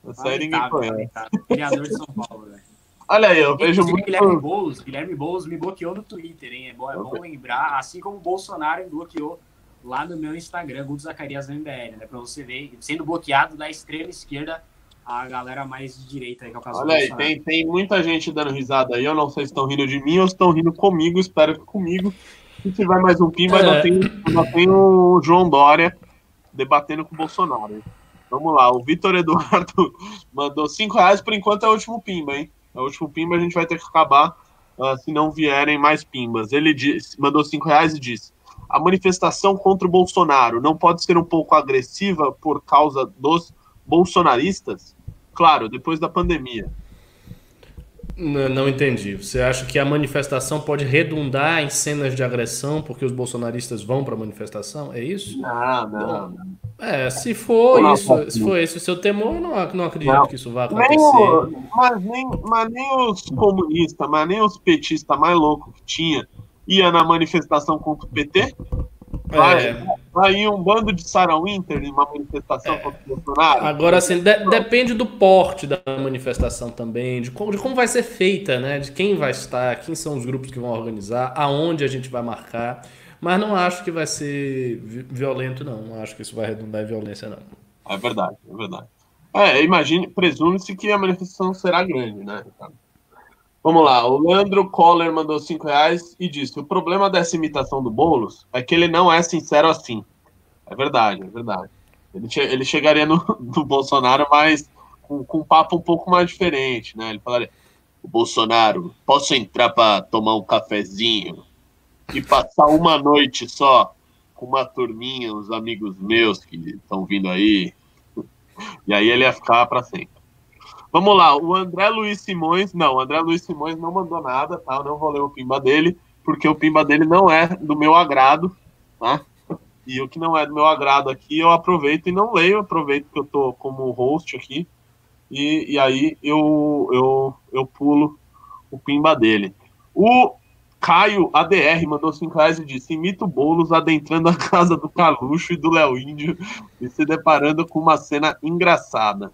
Isso aí ninguém conhece. Criador de São Paulo, velho. Olha aí, eu vejo muito. Guilherme Boulos, Guilherme Boulos me bloqueou no Twitter, hein? É bom, é bom lembrar, assim como o Bolsonaro me bloqueou lá no meu Instagram, Guto Zacarias MBL, né? Pra você ver, sendo bloqueado da extrema esquerda a galera mais de direita aí, que é o caso Olha aí, tem, tem muita gente dando risada aí. Eu não sei se estão rindo de mim ou se estão rindo comigo. Espero que comigo. Se tiver mais um pimba, é. ainda, tem, o João Dória debatendo com o Bolsonaro. Vamos lá, o Vitor Eduardo mandou 5 reais, por enquanto é o último pimba, hein? É o último pimba, a gente vai ter que acabar uh, se não vierem mais pimbas. Ele disse, mandou 5 reais e disse: a manifestação contra o Bolsonaro não pode ser um pouco agressiva por causa dos bolsonaristas? Claro, depois da pandemia. Não, não, entendi. Você acha que a manifestação pode redundar em cenas de agressão porque os bolsonaristas vão para a manifestação? É isso? Não, não. Bom, é, se for não, isso, não, se for esse o seu temor, não, não acredito que isso vá acontecer. Nem mas, nem, mas nem os comunistas, mas nem os petistas mais loucos que tinha ia na manifestação contra o PT. Vai, é. vai um bando de Sarah Winter em uma manifestação é. contra o Bolsonaro. Agora, assim, de, depende do porte da manifestação também, de como, de como vai ser feita, né? De quem vai estar, quem são os grupos que vão organizar, aonde a gente vai marcar. Mas não acho que vai ser violento, não. Não acho que isso vai redundar em violência, não. É verdade, é verdade. É, imagine, presume-se que a manifestação será grande, né, Ricardo? Vamos lá, o Leandro Coller mandou 5 reais e disse: o problema dessa imitação do Boulos é que ele não é sincero assim. É verdade, é verdade. Ele, ele chegaria no, no Bolsonaro, mas com, com, um papo um pouco mais diferente, né? Ele falaria: o Bolsonaro, posso entrar para tomar um cafezinho e passar uma noite só com uma turminha, uns amigos meus que estão vindo aí. E aí ele ia ficar para sempre. Vamos lá, o André Luiz Simões, não, o André Luiz Simões não mandou nada, tá? Eu não vou ler o pimba dele, porque o pimba dele não é do meu agrado, tá? E o que não é do meu agrado aqui, eu aproveito e não leio, aproveito que eu tô como host aqui, e, e aí eu, eu, eu pulo o pimba dele. O Caio ADR mandou 5 reais e disse: imita o Boulos adentrando a casa do Caluxo e do Léo Índio e se deparando com uma cena engraçada.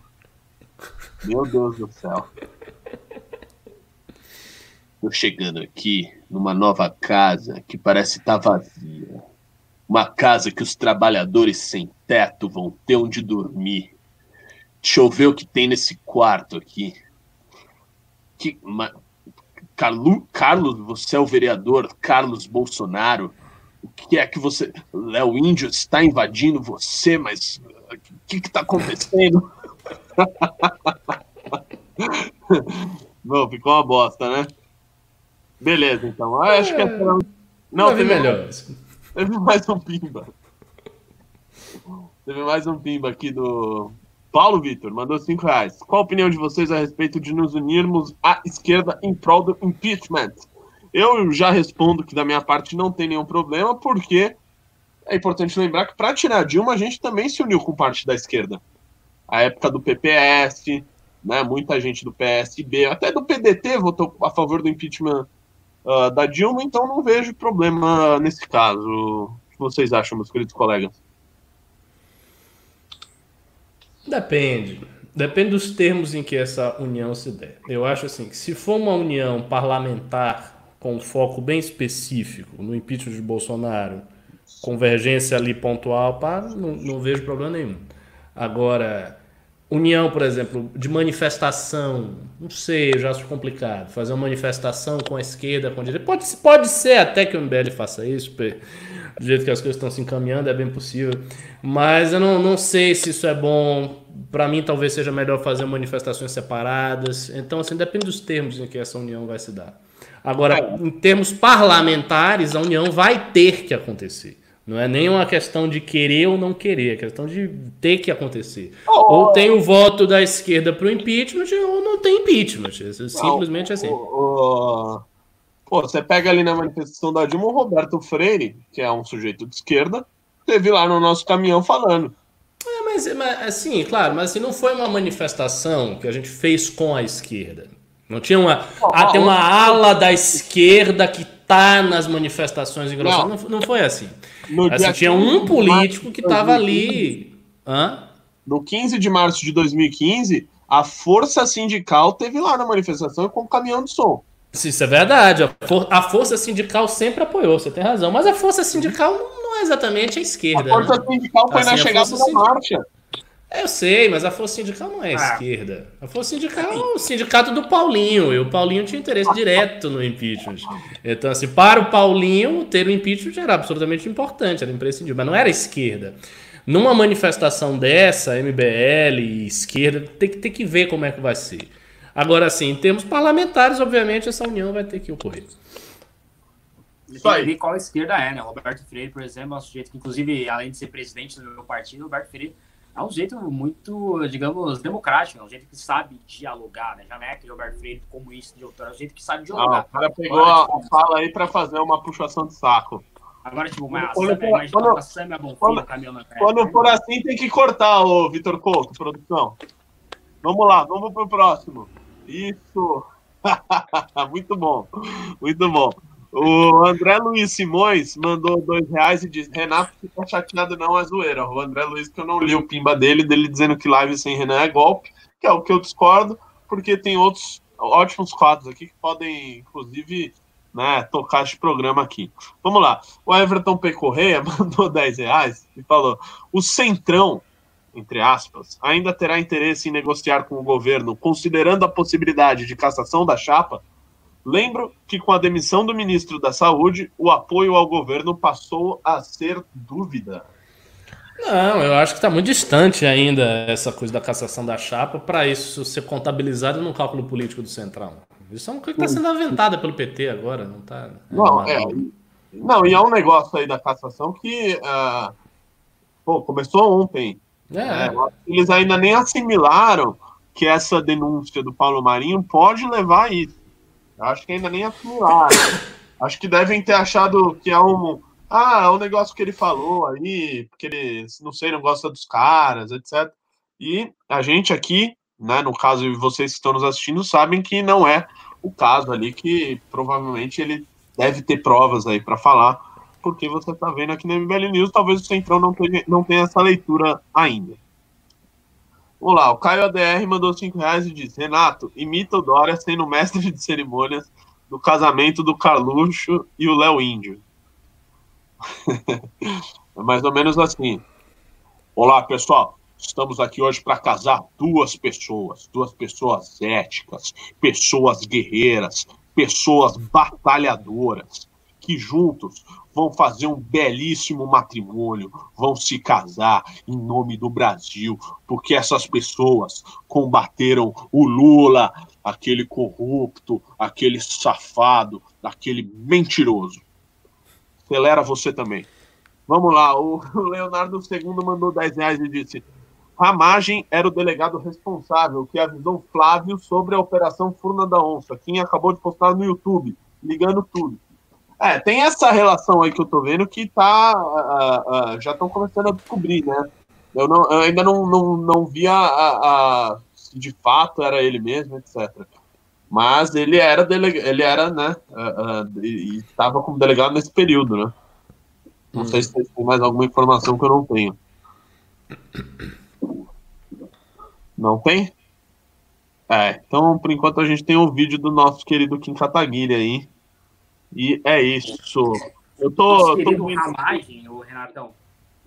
Meu Deus do céu. Tô chegando aqui numa nova casa que parece estar tá vazia. Uma casa que os trabalhadores sem teto vão ter onde dormir. Deixa eu ver o que tem nesse quarto aqui. que, Carlos, Carlos, você é o vereador Carlos Bolsonaro. O que é que você. Léo Índio está invadindo você, mas o que está acontecendo? Não, ficou uma bosta, né? Beleza, então. Ah, acho que essa... Não, teve melhor. Teve mais um pimba. Teve mais um pimba aqui do Paulo Vitor, mandou 5 reais. Qual a opinião de vocês a respeito de nos unirmos à esquerda em prol do impeachment? Eu já respondo que da minha parte não tem nenhum problema, porque é importante lembrar que para tirar Dilma a gente também se uniu com parte da esquerda. A época do PPS, né, muita gente do PSB, até do PDT votou a favor do impeachment uh, da Dilma, então não vejo problema nesse caso. O que vocês acham, meus queridos colegas? Depende. Depende dos termos em que essa união se der. Eu acho assim que se for uma união parlamentar com foco bem específico no impeachment de Bolsonaro, convergência ali pontual, pá, não, não vejo problema nenhum. Agora, união, por exemplo, de manifestação, não sei, eu já acho complicado. Fazer uma manifestação com a esquerda, com a direita. Pode, pode ser até que o MBL faça isso, do jeito que as coisas estão se encaminhando, é bem possível. Mas eu não, não sei se isso é bom. Para mim, talvez seja melhor fazer manifestações separadas. Então, assim, depende dos termos em que essa união vai se dar. Agora, em termos parlamentares, a união vai ter que acontecer. Não é nem uma questão de querer ou não querer, é questão de ter que acontecer. Oh, ou tem o voto da esquerda para o impeachment, ou não tem impeachment. É simplesmente assim. Oh, oh, Pô, você pega ali na manifestação da Dilma o Roberto Freire, que é um sujeito de esquerda, teve lá no nosso caminhão falando. É, mas, mas assim, claro, mas assim, não foi uma manifestação que a gente fez com a esquerda. Não tinha uma. Ah, tem uma ala da esquerda que tá nas manifestações engrossadas. Não, não, não foi assim. assim tinha um político que estava ali. Hã? No 15 de março de 2015, a força sindical teve lá na manifestação com o caminhão de som. Isso é verdade. A, for a força sindical sempre apoiou, você tem razão. Mas a força sindical não, é exatamente a esquerda. A força né? sindical foi assim, na chegada da marcha. Eu sei, mas a força sindical não é a ah. esquerda. A força sindical é o sindicato do Paulinho. E o Paulinho tinha interesse direto no impeachment. Então, assim, para o Paulinho, ter o impeachment era absolutamente importante, era imprescindível. Mas não era a esquerda. Numa manifestação dessa, MBL e esquerda, tem que, tem que ver como é que vai ser. Agora, sim, em termos parlamentares, obviamente, essa união vai ter que ocorrer. Tem que ver qual a esquerda é, né? Roberto Freire, por exemplo, é um sujeito que, inclusive, além de ser presidente do meu partido, Roberto Freire é um jeito muito, digamos, democrático, é um jeito que sabe dialogar, né? Já não é aquele Roberto Freire comunista de outrora, é um jeito que sabe dialogar. Ah, o cara pegou Agora, a tipo, fala aí para fazer uma puxação de saco. Agora, tipo, mas quando, a Sam, a Sam é bom quando, caminhão Quando for assim, tem que cortar, o Vitor Couto, produção. Vamos lá, vamos pro próximo. Isso! muito bom, muito bom. O André Luiz Simões mandou dois reais e diz: Renato fica chateado, não é zoeira. O André Luiz, que eu não li o pimba dele, dele dizendo que live sem Renan é golpe, que é o que eu discordo, porque tem outros ótimos quadros aqui que podem, inclusive, né, tocar este programa aqui. Vamos lá. O Everton P. Correia mandou 10 reais e falou: o Centrão entre aspas, ainda terá interesse em negociar com o governo, considerando a possibilidade de cassação da chapa, lembro que com a demissão do ministro da Saúde, o apoio ao governo passou a ser dúvida. Não, eu acho que está muito distante ainda essa coisa da cassação da chapa para isso ser contabilizado no cálculo político do Central. Isso é uma coisa que está sendo aventada pelo PT agora, não está. Não, é, não, e é um negócio aí da cassação que uh, pô, começou ontem. É. É, eles ainda nem assimilaram que essa denúncia do Paulo Marinho pode levar a isso. Acho que ainda nem assimilaram. acho que devem ter achado que é um. Ah, é um negócio que ele falou aí, porque ele, não sei, não gosta dos caras, etc. E a gente aqui, né, no caso, vocês que estão nos assistindo, sabem que não é o caso ali, que provavelmente ele deve ter provas aí para falar porque você está vendo aqui no MBL News, talvez o Centrão não tenha, não tenha essa leitura ainda. Vamos lá, o Caio ADR mandou 5 reais e disse: Renato, imita o Dória sendo mestre de cerimônias do casamento do Carluxo e o Léo Índio. é mais ou menos assim. Olá, pessoal. Estamos aqui hoje para casar duas pessoas, duas pessoas éticas, pessoas guerreiras, pessoas batalhadoras, que juntos vão fazer um belíssimo matrimônio, vão se casar em nome do Brasil, porque essas pessoas combateram o Lula, aquele corrupto, aquele safado, aquele mentiroso. Acelera você também. Vamos lá, o Leonardo II mandou 10 reais e disse: Ramagem era o delegado responsável que avisou Flávio sobre a Operação Furna da Onça. Quem acabou de postar no YouTube, ligando tudo. É, tem essa relação aí que eu tô vendo que tá. Uh, uh, já estão começando a descobrir, né? Eu, não, eu ainda não, não, não vi a, a, se de fato era ele mesmo, etc. Mas ele era delega, ele era, né? Uh, e estava como delegado nesse período, né? Não hum. sei se tem mais alguma informação que eu não tenho. Não tem? É, então por enquanto a gente tem um vídeo do nosso querido Kim Kataguiri aí e é isso. Eu tô. eu tô Ramagem, o Renatão,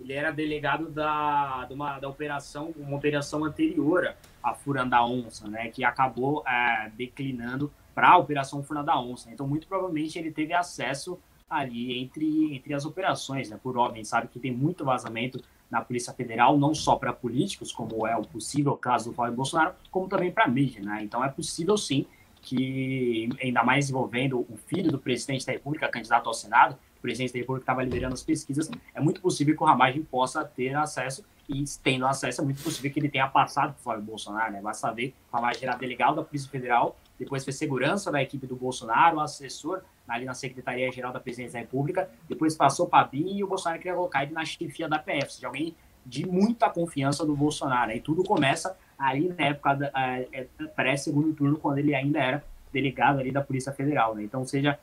ele era delegado da, de uma, da operação, uma operação anterior à Furanda da Onça, né? Que acabou é, declinando para a Operação Furanda da Onça. Então, muito provavelmente, ele teve acesso ali entre, entre as operações, né? Por gente sabe que tem muito vazamento na Polícia Federal, não só para políticos, como é o possível caso do Flávio Bolsonaro, como também para a mídia, né? Então, é possível sim que, ainda mais envolvendo o filho do presidente da República, candidato ao Senado, o presidente da República estava liderando as pesquisas, é muito possível que o Ramagem possa ter acesso, e tendo acesso, é muito possível que ele tenha passado por Flávio Bolsonaro, né? Basta ver, o Ramagem era delegado da Polícia Federal, depois foi segurança da equipe do Bolsonaro, assessor ali na Secretaria-Geral da Presidência da República, depois passou para a BIM e o Bolsonaro queria colocar ele na chefia da PF, seja, alguém de muita confiança do Bolsonaro. Aí tudo começa ali na época da, é, pré-segundo turno, quando ele ainda era delegado ali da Polícia Federal, né? Então, seja,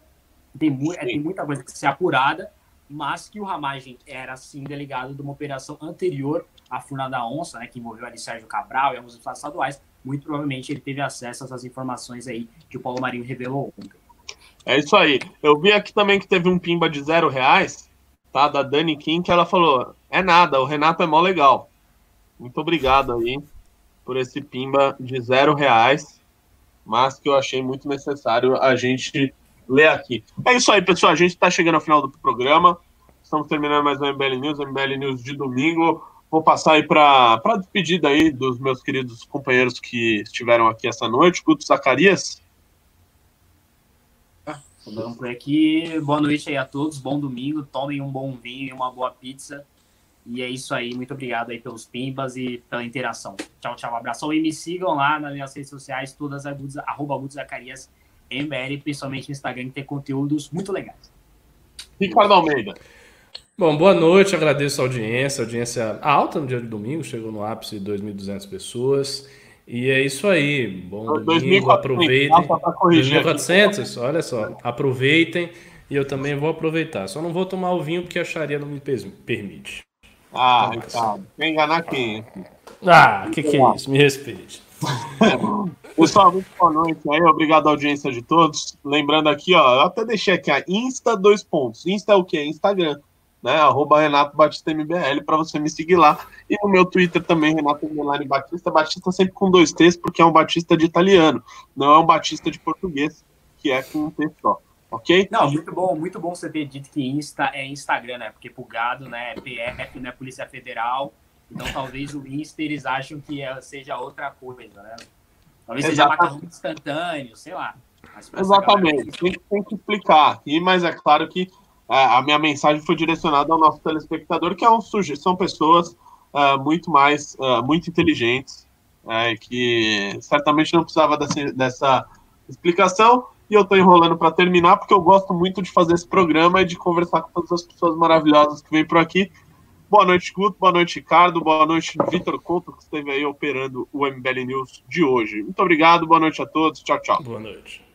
tem, mu é, tem muita coisa que ser apurada, mas que o Ramagem era, sim, delegado de uma operação anterior à Furna da Onça, né, que envolveu ali Sérgio Cabral e alguns estados estaduais, muito provavelmente ele teve acesso a essas informações aí que o Paulo Marinho revelou ontem. É isso aí. Eu vi aqui também que teve um pimba de zero reais, tá? Da Dani Kim, que ela falou: é nada, o Renato é mó legal. Muito obrigado aí por esse pimba de zero reais, mas que eu achei muito necessário a gente ler aqui. É isso aí, pessoal. A gente está chegando ao final do programa. Estamos terminando mais um MBL News, MBL News de domingo. Vou passar aí para a despedida aí dos meus queridos companheiros que estiveram aqui essa noite. Guto Zacarias. Vamos por aqui. Boa noite aí a todos. Bom domingo. Tomem um bom vinho e uma boa pizza. E é isso aí. Muito obrigado aí pelos pimbas e pela interação. Tchau, tchau. Um abração. E me sigam lá nas minhas redes sociais, todas agudas, arroba agudos Zacarias MBL, principalmente no Instagram, que tem conteúdos muito legais. Ricardo Almeida. Bom, boa noite, agradeço a audiência, audiência alta no dia de domingo, chegou no ápice de 2.200 pessoas. E é isso aí, bom domingo, aproveitem. 2.400, olha só, aproveitem e eu também vou aproveitar. Só não vou tomar o vinho porque a Sharia não me permite. Ah, Ricardo, quer enganar quem? Ah, o que, que é isso? Me respeite. Pessoal, muito boa noite aí, obrigado à audiência de todos. Lembrando aqui, ó, eu até deixei aqui a Insta dois pontos. Insta é o quê? Instagram, né? Arroba Renato Batista MBL para você me seguir lá. E no meu Twitter também, Renato Underline Batista. Batista sempre com dois T's, porque é um Batista de italiano, não é um Batista de português, que é com um T só ok? Não, muito bom, muito bom você ter dito que Insta é Instagram, né? Porque pulgado, né? É PF, né? Polícia Federal. Então talvez o Insta eles acham que é, seja outra coisa, né? Talvez seja macarrão instantâneo, sei lá. Exatamente, tem, tem, que explicar. E, mas é claro que a, a minha mensagem foi direcionada ao nosso telespectador, que é um sujeito, são pessoas uh, muito mais, uh, muito inteligentes, uh, que certamente não precisava dessa explicação, e eu tô enrolando para terminar, porque eu gosto muito de fazer esse programa e de conversar com todas as pessoas maravilhosas que vêm por aqui. Boa noite, Guto. Boa noite, Ricardo. Boa noite, Vitor Couto, que esteve aí operando o MBL News de hoje. Muito obrigado. Boa noite a todos. Tchau, tchau. Boa noite.